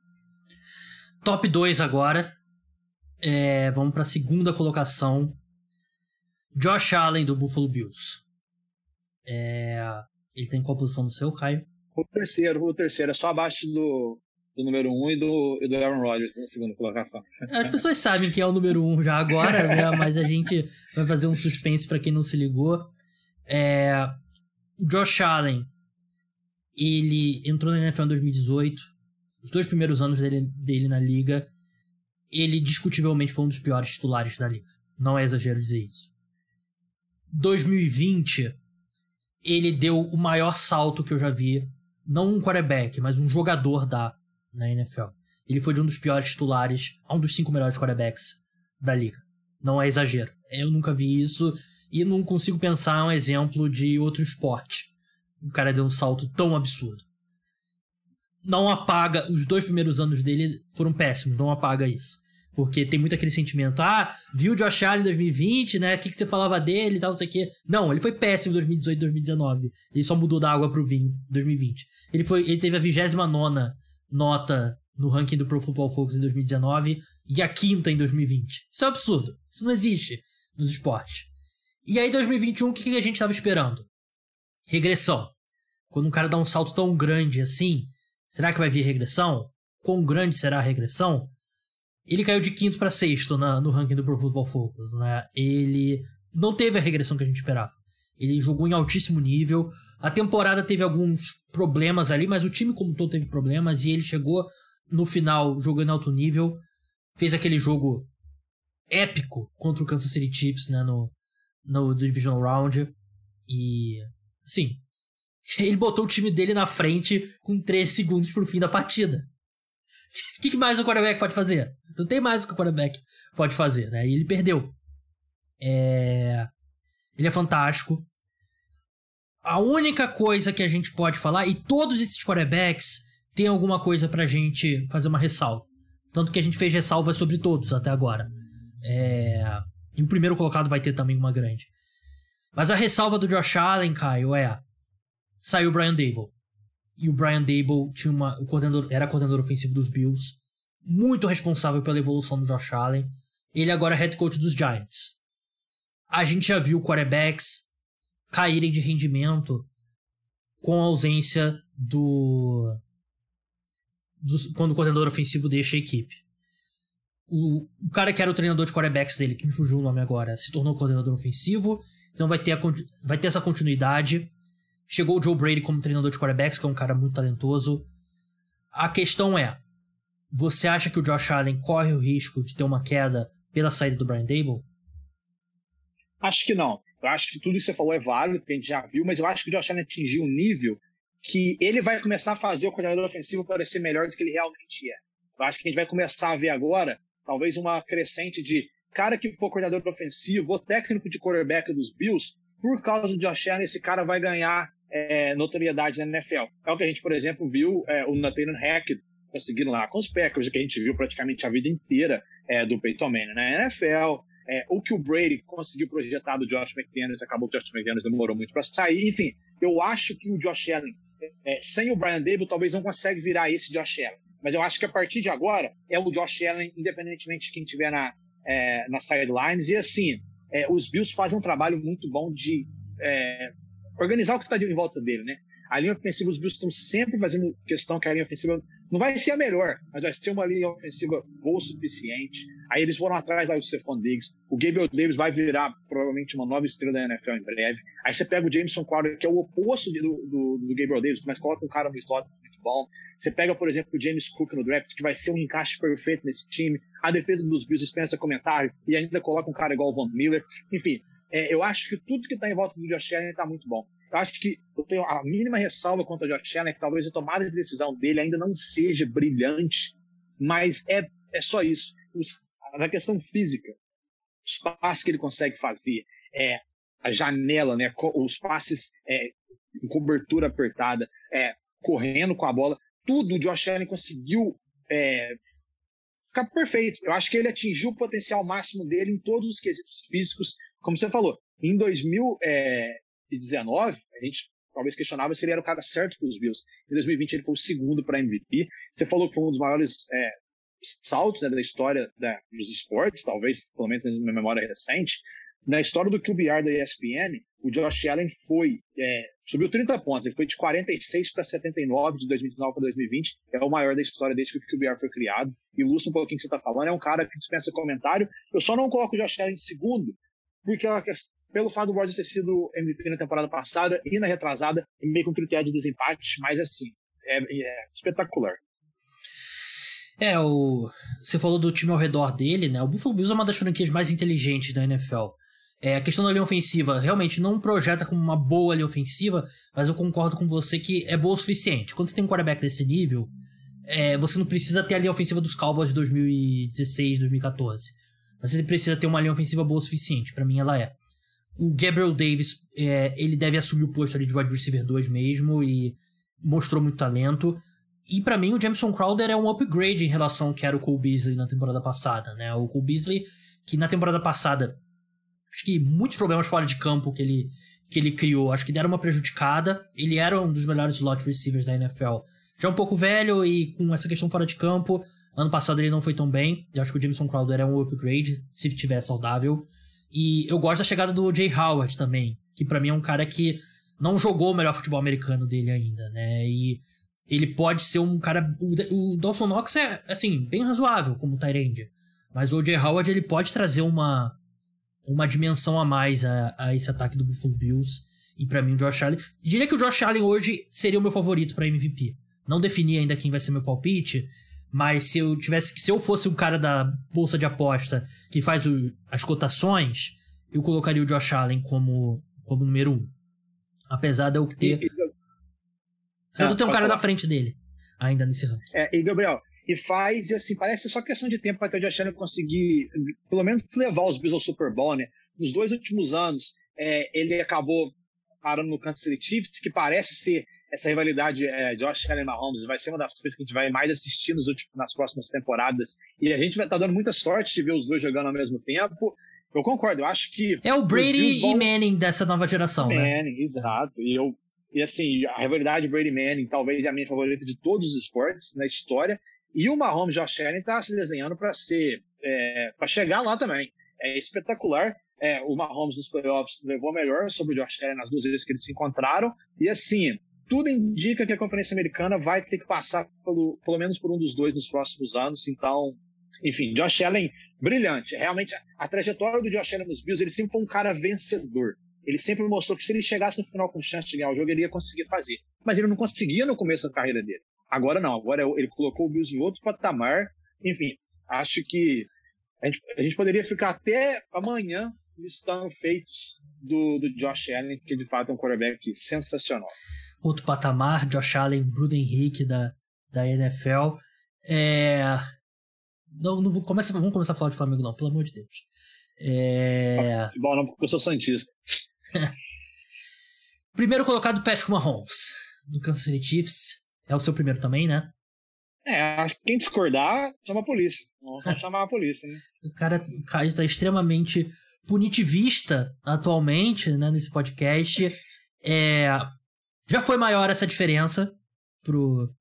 Top 2 agora. É, vamos para a segunda colocação. Josh Allen do Buffalo Bills. É, ele tem qual posição no seu, Caio? O terceiro, o terceiro é só abaixo do, do número 1 um e, do, e do Aaron Rodgers na segunda colocação. As pessoas sabem quem é o número 1 um já agora, né? mas a gente vai fazer um suspense para quem não se ligou. É, Josh Allen, ele entrou na NFL em 2018. Os dois primeiros anos dele, dele na liga, ele discutivelmente foi um dos piores titulares da liga. Não é exagero dizer isso. 2020, ele deu o maior salto que eu já vi. Não um quarterback, mas um jogador da na NFL. ele foi de um dos piores titulares a um dos cinco melhores quarterbacks da liga. Não é exagero. Eu nunca vi isso e não consigo pensar um exemplo de outro esporte. O cara deu um salto tão absurdo. Não apaga. Os dois primeiros anos dele foram péssimos, não apaga isso. Porque tem muito aquele sentimento, ah, viu o Josh Allen em 2020, né? O que, que você falava dele e tal, não sei o quê. Não, ele foi péssimo em 2018 2019. Ele só mudou da água pro vinho em 2020. Ele, foi, ele teve a 29 nota no ranking do Pro Football Focus em 2019 e a quinta em 2020. Isso é um absurdo. Isso não existe nos esportes. E aí, 2021, o que, que a gente estava esperando? Regressão. Quando um cara dá um salto tão grande assim, será que vai vir regressão? Quão grande será a regressão? Ele caiu de quinto para sexto na, no ranking do Pro Football Focus, né? Ele não teve a regressão que a gente esperava. Ele jogou em altíssimo nível. A temporada teve alguns problemas ali, mas o time como todo teve problemas e ele chegou no final jogando alto nível. Fez aquele jogo épico contra o Kansas City Chiefs, né, no, no Divisional Round. E, assim, ele botou o time dele na frente com 13 segundos pro fim da partida. O que, que, mais o quarterback pode fazer? Não tem mais o que o quarterback pode fazer, né? E ele perdeu. É... Ele é fantástico. A única coisa que a gente pode falar, e todos esses quarterbacks têm alguma coisa pra gente fazer uma ressalva. Tanto que a gente fez ressalvas sobre todos até agora. É... E o primeiro colocado vai ter também uma grande. Mas a ressalva do Josh Allen, Caio, é... Saiu o Brian Dable e o Brian Dable tinha uma, o coordenador, era coordenador ofensivo dos Bills, muito responsável pela evolução do Josh Allen. Ele agora é head coach dos Giants. A gente já viu quarterbacks caírem de rendimento com a ausência do, do quando o coordenador ofensivo deixa a equipe. O, o, cara que era o treinador de quarterbacks dele, que me fugiu o nome agora, se tornou coordenador ofensivo, então vai ter, a, vai ter essa continuidade. Chegou o Joe Brady como treinador de quarterbacks, que é um cara muito talentoso. A questão é: você acha que o Josh Allen corre o risco de ter uma queda pela saída do Brian Dable? Acho que não. Eu acho que tudo isso que você falou é válido, que a gente já viu, mas eu acho que o Josh Allen atingiu um nível que ele vai começar a fazer o coordenador ofensivo parecer melhor do que ele realmente é. Eu acho que a gente vai começar a ver agora, talvez, uma crescente de cara que for coordenador ofensivo ou técnico de quarterback dos Bills, por causa do Josh Allen, esse cara vai ganhar é, notoriedade na NFL. É o que a gente, por exemplo, viu é, o Nathaniel Hackett conseguindo lá com os Packers, que a gente viu praticamente a vida inteira é, do Peyton Manning na NFL. É, o que o Brady conseguiu projetar do Josh McDaniels, acabou que o Josh McDaniels demorou muito para sair. Enfim, eu acho que o Josh Allen, é, sem o Brian Dable, talvez não consiga virar esse Josh Allen. Mas eu acho que a partir de agora é o Josh Allen, independentemente de quem tiver na, é, na sidelines. E assim, é, os Bills fazem um trabalho muito bom de é, organizar o que está em volta dele, né? A linha ofensiva, os Bills estão sempre fazendo questão que a linha ofensiva não vai ser a melhor, mas vai ser uma linha ofensiva boa o suficiente. Aí eles foram atrás do Stephon Diggs. O Gabriel Davis vai virar provavelmente uma nova estrela da NFL em breve. Aí você pega o Jameson Crowder, que é o oposto do, do, do Gabriel Davis, mas coloca um cara no slot muito bom. Você pega, por exemplo, o James Cook no draft, que vai ser um encaixe perfeito nesse time. A defesa dos Bills dispensa comentário e ainda coloca um cara igual o Von Miller. Enfim, é, eu acho que tudo que está em volta do Josh Allen está muito bom. Eu acho que eu tenho a mínima ressalva contra o Josh Allen, que talvez a tomada de decisão dele ainda não seja brilhante, mas é, é só isso. Os, na questão física, os passes que ele consegue fazer, é, a janela, né, os passes é, em cobertura apertada, é, correndo com a bola, tudo o Josh Allen conseguiu é, ficar perfeito. Eu acho que ele atingiu o potencial máximo dele em todos os quesitos físicos, como você falou. Em 2019, a gente talvez questionava se ele era o cara certo para os Bills. Em 2020 ele foi o segundo para MVP. Você falou que foi um dos maiores é, saltos né, da história da, dos esportes, talvez, pelo menos na minha memória recente. Na história do QBR da ESPN, o Josh Allen foi, é, subiu 30 pontos, ele foi de 46 para 79 de 2019 para 2020, é o maior da história desde que o QBR foi criado. Ilustra um pouquinho o que você está falando, é um cara que dispensa comentário. Eu só não coloco o Josh Allen em segundo, porque é pelo fato do Rodgers ter sido MVP na temporada passada e na retrasada, meio com critério de desempate, mas assim, é, é espetacular. É, o... você falou do time ao redor dele, né? O Buffalo Bills é uma das franquias mais inteligentes da NFL. É, a questão da linha ofensiva realmente não projeta como uma boa linha ofensiva, mas eu concordo com você que é boa o suficiente. Quando você tem um quarterback desse nível, é, você não precisa ter a linha ofensiva dos Cowboys de 2016, 2014. Mas ele precisa ter uma linha ofensiva boa o suficiente. para mim, ela é. O Gabriel Davis, é, ele deve assumir o posto ali de wide receiver 2 mesmo e mostrou muito talento. E para mim, o Jameson Crowder é um upgrade em relação ao que era o Cole Beasley na temporada passada, né? O Cole Beasley, que na temporada passada, acho que muitos problemas fora de campo que ele, que ele criou, acho que deram uma prejudicada. Ele era um dos melhores slot receivers da NFL. Já um pouco velho e com essa questão fora de campo, ano passado ele não foi tão bem. Eu acho que o Jameson Crowder é um upgrade, se estiver saudável. E eu gosto da chegada do Jay Howard também, que para mim é um cara que não jogou o melhor futebol americano dele ainda, né? E ele pode ser um cara. O, o Dawson Knox é, assim, bem razoável como Tyrande. Mas o Jay Howard ele pode trazer uma, uma dimensão a mais a, a esse ataque do Buffalo Bills. E para mim o Josh Allen. Diria que o Josh Allen hoje seria o meu favorito para MVP. Não defini ainda quem vai ser meu palpite, mas se eu tivesse se eu fosse um cara da bolsa de aposta que faz o, as cotações, eu colocaria o Josh Allen como como número um. Apesar de eu ter e, Apesar de eu ter um cara falar. na frente dele ainda nesse ranking. É, e Gabriel, e faz, e assim, parece só questão de tempo até o Josh Allen conseguir, pelo menos, levar os Bills ao Super Bowl, né? Nos dois últimos anos, é, ele acabou parando no Kansas City Chiefs, que parece ser essa rivalidade é, Josh Allen e Mahomes vai ser uma das coisas que a gente vai mais assistir nos últimos, nas próximas temporadas. E a gente vai estar tá dando muita sorte de ver os dois jogando ao mesmo tempo. Eu concordo, eu acho que. É o Brady vão... e Manning dessa nova geração, Manning, né? Manning, exato. E, eu, e assim, a rivalidade Brady Manning talvez é a minha favorita de todos os esportes na história. E o Mahomes Josh Allen está se desenhando para ser. É, para chegar lá também. É espetacular. É, o Mahomes nos playoffs levou melhor sobre o Josh Allen nas duas vezes que eles se encontraram. E assim, tudo indica que a Conferência Americana vai ter que passar pelo, pelo menos por um dos dois nos próximos anos. Então, enfim, Josh Allen, brilhante. Realmente, a trajetória do Josh Allen nos Bills, ele sempre foi um cara vencedor. Ele sempre mostrou que se ele chegasse no final com chance de ganhar o jogo, ele ia conseguir fazer. Mas ele não conseguia no começo da carreira dele. Agora não, agora ele colocou o Bills em outro patamar. Enfim, acho que a gente, a gente poderia ficar até amanhã listando feitos do, do Josh Allen, que de fato é um quarterback sensacional outro patamar, Josh Allen, Bruno Henrique da, da NFL. É... Não, não vou, começa, vamos começar a falar de Flamengo, não, pelo amor de Deus. É... Bom, não, porque eu sou Santista. primeiro colocado, Patrick Mahomes, do Kansas City Chiefs. É o seu primeiro também, né? É, acho que quem discordar, chama a polícia. Vamos chamar a polícia, né? O cara, o cara tá extremamente punitivista atualmente, né, nesse podcast. É, já foi maior essa diferença pro,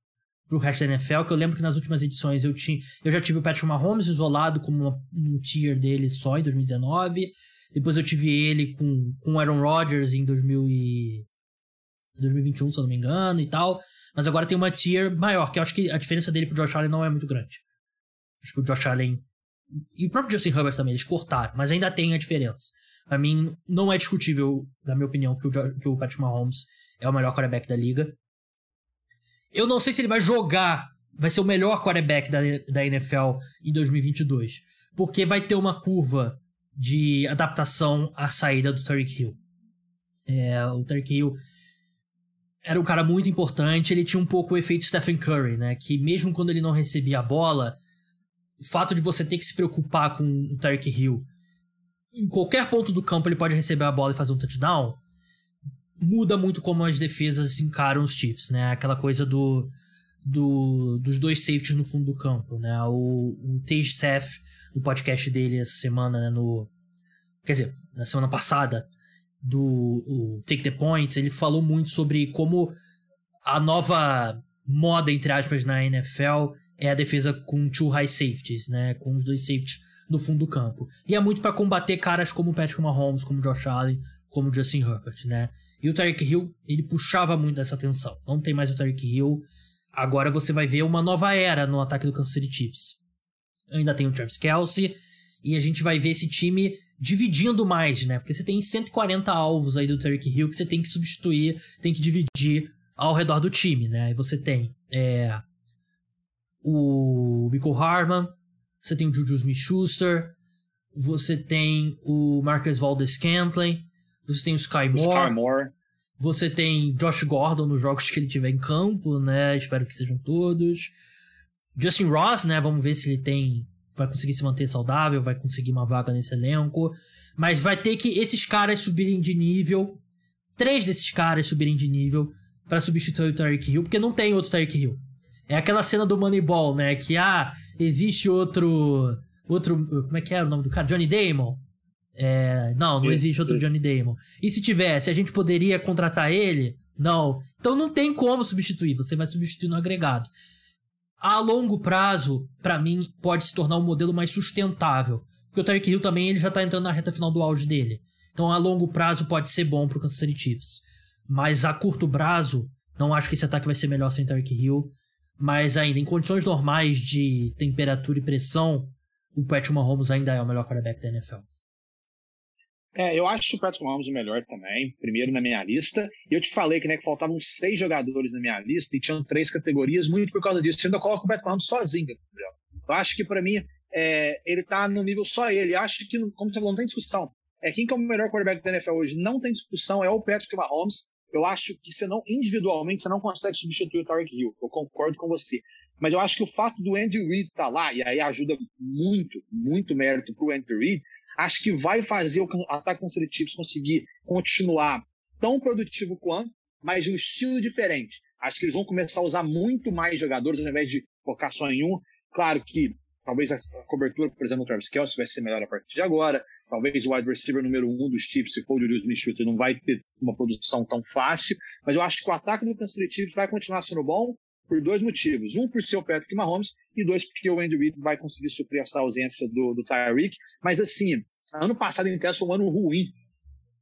pro resto da NFL, que eu lembro que nas últimas edições eu, tinha, eu já tive o Patrick Mahomes isolado como um tier dele só em 2019. Depois eu tive ele com, com Aaron Rodgers em 2000 e 2021, se eu não me engano, e tal. Mas agora tem uma tier maior, que eu acho que a diferença dele pro Josh Allen não é muito grande. Acho que o Josh Allen e o próprio Justin Herbert também, eles cortaram, mas ainda tem a diferença. Pra mim, não é discutível, na minha opinião, que o, que o Patrick Mahomes é o melhor quarterback da liga. Eu não sei se ele vai jogar, vai ser o melhor quarterback da, da NFL em 2022, porque vai ter uma curva de adaptação à saída do Tyreek Hill. É, o Tyreek Hill era um cara muito importante, ele tinha um pouco o efeito Stephen Curry, né? Que mesmo quando ele não recebia a bola, o fato de você ter que se preocupar com o Tyreek Hill, em qualquer ponto do campo ele pode receber a bola e fazer um touchdown, muda muito como as defesas encaram os Chiefs, né? Aquela coisa do, do dos dois safeties no fundo do campo, né? O, o Tej Seth, no podcast dele essa semana, né? no quer dizer, na semana passada, do Take the Points, ele falou muito sobre como a nova moda, entre aspas, na NFL é a defesa com two high safeties, né? Com os dois safeties no fundo do campo. E é muito para combater caras como Patrick Mahomes, como Josh Allen, como Justin Herbert, né? E o Tyreek Hill, ele puxava muito essa atenção. Não tem mais o Tyreek Hill. Agora você vai ver uma nova era no ataque do Kansas City Chiefs. Ainda tem o Travis Kelsey. E a gente vai ver esse time dividindo mais, né? Porque você tem 140 alvos aí do Tyreek Hill que você tem que substituir, tem que dividir ao redor do time, né? E você tem é, o Michael Harman, você tem o Juju Smith-Schuster, você tem o Marcus Valdes-Scantling, você tem o Sky Moore. Sky Moore. Você tem Josh Gordon nos jogos que ele tiver em campo, né? Espero que sejam todos. Justin Ross, né? Vamos ver se ele tem. Vai conseguir se manter saudável, vai conseguir uma vaga nesse elenco. Mas vai ter que esses caras subirem de nível. Três desses caras subirem de nível para substituir o Tyreek Hill, porque não tem outro Tyreek Hill. É aquela cena do Moneyball, né? Que, ah, existe outro. Outro. Como é que é o nome do cara? Johnny Damon? É, não, não existe outro Johnny Damon. E se tivesse, a gente poderia contratar ele? Não. Então não tem como substituir, você vai substituir no agregado. A longo prazo, para mim, pode se tornar um modelo mais sustentável. Porque o Tyreek Hill também ele já tá entrando na reta final do auge dele. Então a longo prazo pode ser bom pro Kansas City Chiefs. Mas a curto prazo, não acho que esse ataque vai ser melhor sem Tyreek Hill. Mas ainda, em condições normais de temperatura e pressão, o Patrick Mahomes ainda é o melhor quarterback da NFL. É, eu acho o Patrick Mahomes o melhor também, primeiro na minha lista. E eu te falei que, né, que faltavam seis jogadores na minha lista e tinham três categorias, muito por causa disso. Eu ainda coloco o Patrick Mahomes sozinho. Entendeu? Eu acho que, para mim, é, ele tá no nível só ele. Eu acho que, como você falou, não tem discussão. É, quem que é o melhor quarterback da NFL hoje? Não tem discussão, é o Patrick Mahomes. Eu acho que você não, individualmente, você não consegue substituir o Tarek Hill. Eu concordo com você. Mas eu acho que o fato do Andy Reid estar tá lá, e aí ajuda muito, muito mérito pro Andy Reid, acho que vai fazer o ataque contra Chiefs conseguir continuar tão produtivo quanto, mas de um estilo diferente. Acho que eles vão começar a usar muito mais jogadores ao invés de focar só em um. Claro que talvez a cobertura, por exemplo, do Travis Kelsey vai ser melhor a partir de agora. Talvez o wide receiver número um dos Chiefs, se for o Julius Smith-Schuster, não vai ter uma produção tão fácil. Mas eu acho que o ataque do Kansas City Chiefs vai continuar sendo bom por dois motivos. Um, por ser o Patrick Mahomes, e dois, porque o Andy Reid vai conseguir suprir essa ausência do, do Tyreek. Mas assim, ano passado em teste foi um ano ruim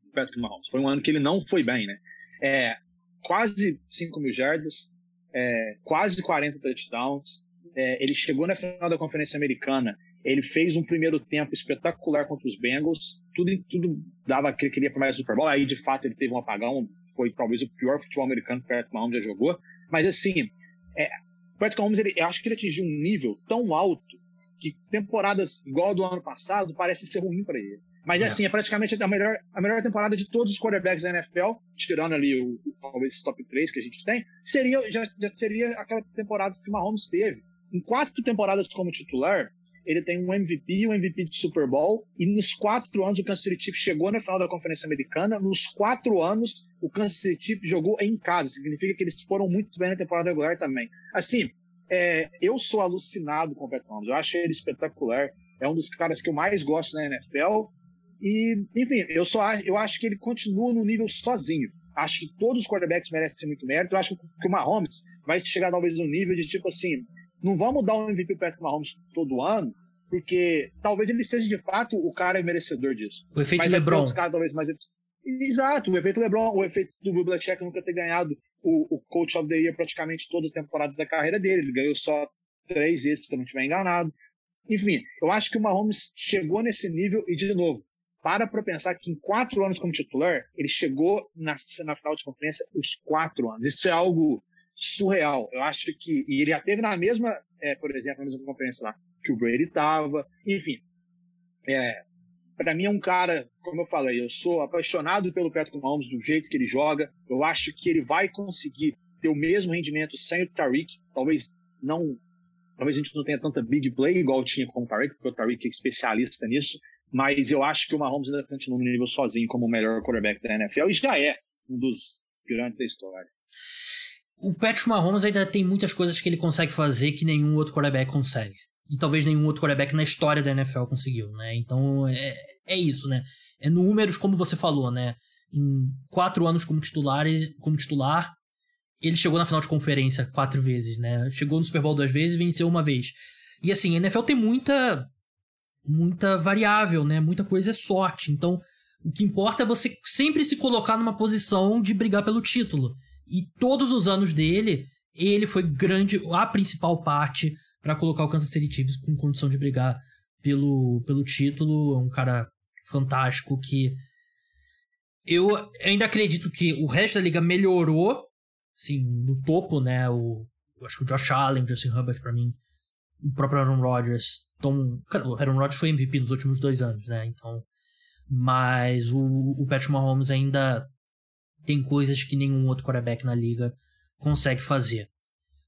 do Patrick Mahomes. Foi um ano que ele não foi bem, né? É, quase 5 mil jardas, é, quase 40 touchdowns. É, ele chegou na final da Conferência Americana ele fez um primeiro tempo espetacular contra os Bengals. Tudo, tudo dava que ele queria para mais Super Bowl. Aí, de fato, ele teve um apagão. Foi talvez o pior futebol americano que o Patrick Mahomes já jogou. Mas, assim, é, o Patrick Mahomes, ele, eu acho que ele atingiu um nível tão alto que temporadas igual a do ano passado parece ser ruim para ele. Mas, é. assim, é praticamente a melhor, a melhor temporada de todos os quarterbacks da NFL, tirando ali o, talvez top 3 que a gente tem, seria, já, já seria aquela temporada que o Mahomes teve. Em quatro temporadas como titular, ele tem um MVP, um MVP de Super Bowl, e nos quatro anos o Kansas City chegou na final da Conferência Americana. Nos quatro anos o Kansas City jogou em casa, significa que eles foram muito bem na temporada regular também. Assim, é, eu sou alucinado com o Pat Mahomes, eu acho ele espetacular, é um dos caras que eu mais gosto na NFL. E, enfim, eu só eu acho que ele continua no nível sozinho. Acho que todos os quarterbacks merecem muito mérito. Eu acho que o Mahomes vai chegar talvez no nível de tipo assim, não vamos dar um MVP para Patrick Mahomes todo ano, porque talvez ele seja de fato o cara merecedor disso. O efeito Mas é LeBron. É cara, talvez mais... Exato, o efeito LeBron, o efeito do Bill Belichick nunca ter ganhado o, o Coach of the Year praticamente todas as temporadas da carreira dele. Ele ganhou só três vezes, se eu não estiver enganado. Enfim, eu acho que o Mahomes chegou nesse nível e, de novo, para para pensar que em quatro anos como titular, ele chegou na, na final de conferência os quatro anos. Isso é algo surreal. Eu acho que. E ele já teve na mesma, é, por exemplo, na mesma conferência lá que o Brady estava. Enfim. É, para mim é um cara, como eu falei, eu sou apaixonado pelo Patrick Mahomes, do jeito que ele joga. Eu acho que ele vai conseguir ter o mesmo rendimento sem o Tariq. Talvez não. Talvez a gente não tenha tanta big play igual tinha com o Tariq, porque o Tariq é especialista nisso. Mas eu acho que o Mahomes ainda continua no nível sozinho como o melhor quarterback da NFL e já é um dos grandes da história o Patrick Mahomes ainda tem muitas coisas que ele consegue fazer que nenhum outro quarterback consegue. E talvez nenhum outro quarterback na história da NFL conseguiu, né? Então é, é isso, né? É números, como você falou, né? Em quatro anos como titular, como titular, ele chegou na final de conferência quatro vezes, né? Chegou no Super Bowl duas vezes e venceu uma vez. E assim, a NFL tem muita muita variável, né? Muita coisa é sorte. Então, o que importa é você sempre se colocar numa posição de brigar pelo título. E todos os anos dele, ele foi grande, a principal parte para colocar o Kansas City Chiefs com condição de brigar pelo, pelo título. É um cara fantástico que eu ainda acredito que o resto da liga melhorou, assim, no topo, né? O, acho que o Josh Allen, o Justin Herbert, para mim, o próprio Aaron Rodgers, Tom, cara, o Aaron Rodgers foi MVP nos últimos dois anos, né? Então, mas o, o Patrick Mahomes ainda tem coisas que nenhum outro quarterback na liga consegue fazer.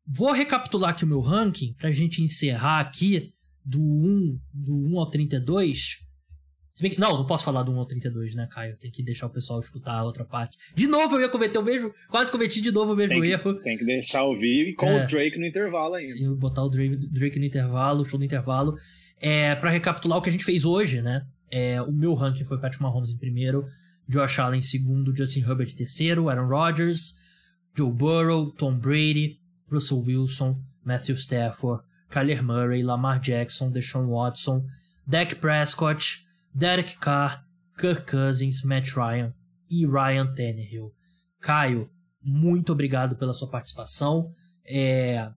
Vou recapitular aqui o meu ranking pra gente encerrar aqui do 1, do 1 ao 32. Se bem que, não, não posso falar do 1 ao 32, né, Caio? Tem que deixar o pessoal escutar a outra parte. De novo eu ia cometer o mesmo. Quase cometi de novo o mesmo tem erro. tem que deixar ouvir com é, o Drake no intervalo ainda. E botar o Drake, Drake no intervalo, o show no intervalo. É, pra recapitular o que a gente fez hoje, né? É, o meu ranking foi Patrick Mahomes em primeiro, Josh Allen em segundo, Justin Herbert em terceiro, Aaron Rodgers, Joe Burrow, Tom Brady, Russell Wilson, Matthew Stafford, Kyler Murray, Lamar Jackson, Deshaun Watson, Dak Prescott, Derek Carr, Kirk Cousins, Matt Ryan e Ryan Tannehill. Caio, muito obrigado pela sua participação. É,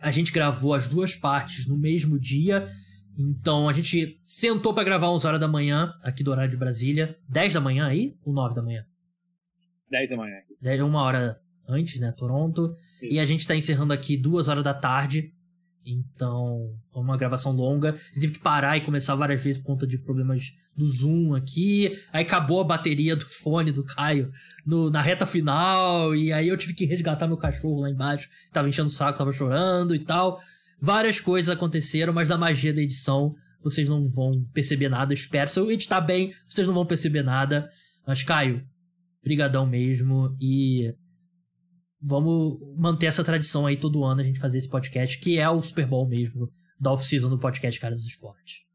a gente gravou as duas partes no mesmo dia, então a gente sentou para gravar 11 horas da manhã, aqui do horário de Brasília. 10 da manhã aí? Ou 9 da manhã? 10 da manhã. Uma hora antes, né? Toronto. Isso. E a gente tá encerrando aqui duas horas da tarde. Então, foi uma gravação longa. Eu tive que parar e começar várias vezes por conta de problemas do Zoom aqui. Aí acabou a bateria do fone do Caio no, na reta final. E aí eu tive que resgatar meu cachorro lá embaixo. Tava enchendo o saco, tava chorando e tal. Várias coisas aconteceram, mas da magia da edição vocês não vão perceber nada. Espero. Se eu editar bem, vocês não vão perceber nada. Mas, Caio, brigadão mesmo. E vamos manter essa tradição aí todo ano a gente fazer esse podcast, que é o Super Bowl mesmo, da off-season do podcast Caras do Esporte.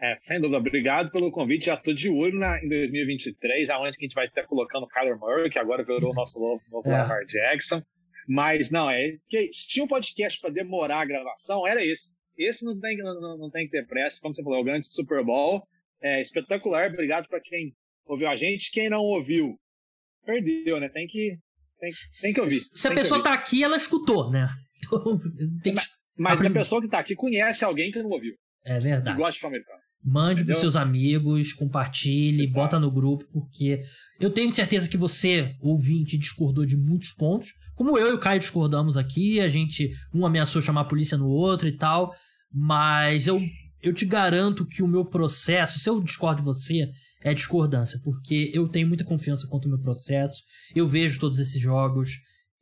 É, sem dúvida. Obrigado pelo convite. Já tô de olho na, em 2023, aonde que a gente vai estar colocando o Kyler Murray, que agora virou o nosso novo, novo é. Lamar Jackson. Mas não, é que se tinha um podcast para demorar a gravação, era esse. Esse não tem, não, não tem que ter pressa, como você falou, o grande Super Bowl. É espetacular. Obrigado para quem ouviu a gente. Quem não ouviu, perdeu, né? Tem que tem, tem que ouvir. Se a pessoa tá aqui, ela escutou, né? Então, tem que... Mas a pessoa que tá aqui conhece alguém que não ouviu. É verdade. Que gosta de futebol americano. Mande para seus amigos, compartilhe, Exato. bota no grupo, porque eu tenho certeza que você, ouvinte, discordou de muitos pontos. Como eu e o Caio discordamos aqui, a gente, um ameaçou chamar a polícia no outro e tal. Mas eu, eu te garanto que o meu processo, se eu discordo de você, é discordância, porque eu tenho muita confiança quanto ao meu processo, eu vejo todos esses jogos,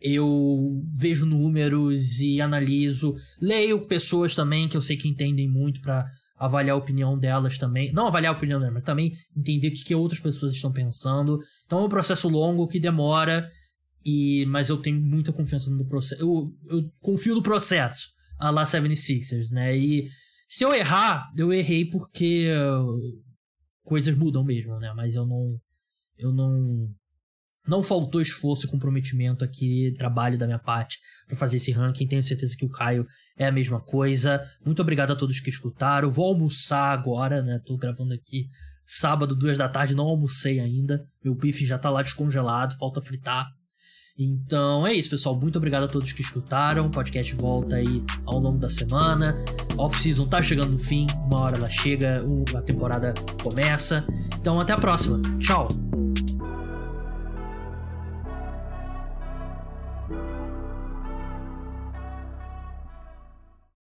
eu vejo números e analiso, leio pessoas também que eu sei que entendem muito para avaliar a opinião delas também, não avaliar a opinião delas, mas também entender o que, que outras pessoas estão pensando. Então é um processo longo que demora, e mas eu tenho muita confiança no processo, eu, eu confio no processo, a lá 76ers, né? E se eu errar, eu errei porque coisas mudam mesmo, né? Mas eu não. Eu não. Não faltou esforço e comprometimento aqui, trabalho da minha parte para fazer esse ranking. Tenho certeza que o Caio é a mesma coisa. Muito obrigado a todos que escutaram. Vou almoçar agora, né? Tô gravando aqui sábado, duas da tarde, não almocei ainda. Meu bife já tá lá descongelado, falta fritar. Então é isso, pessoal. Muito obrigado a todos que escutaram. O podcast volta aí ao longo da semana. Off-season tá chegando no fim. Uma hora ela chega, a temporada começa. Então até a próxima. Tchau!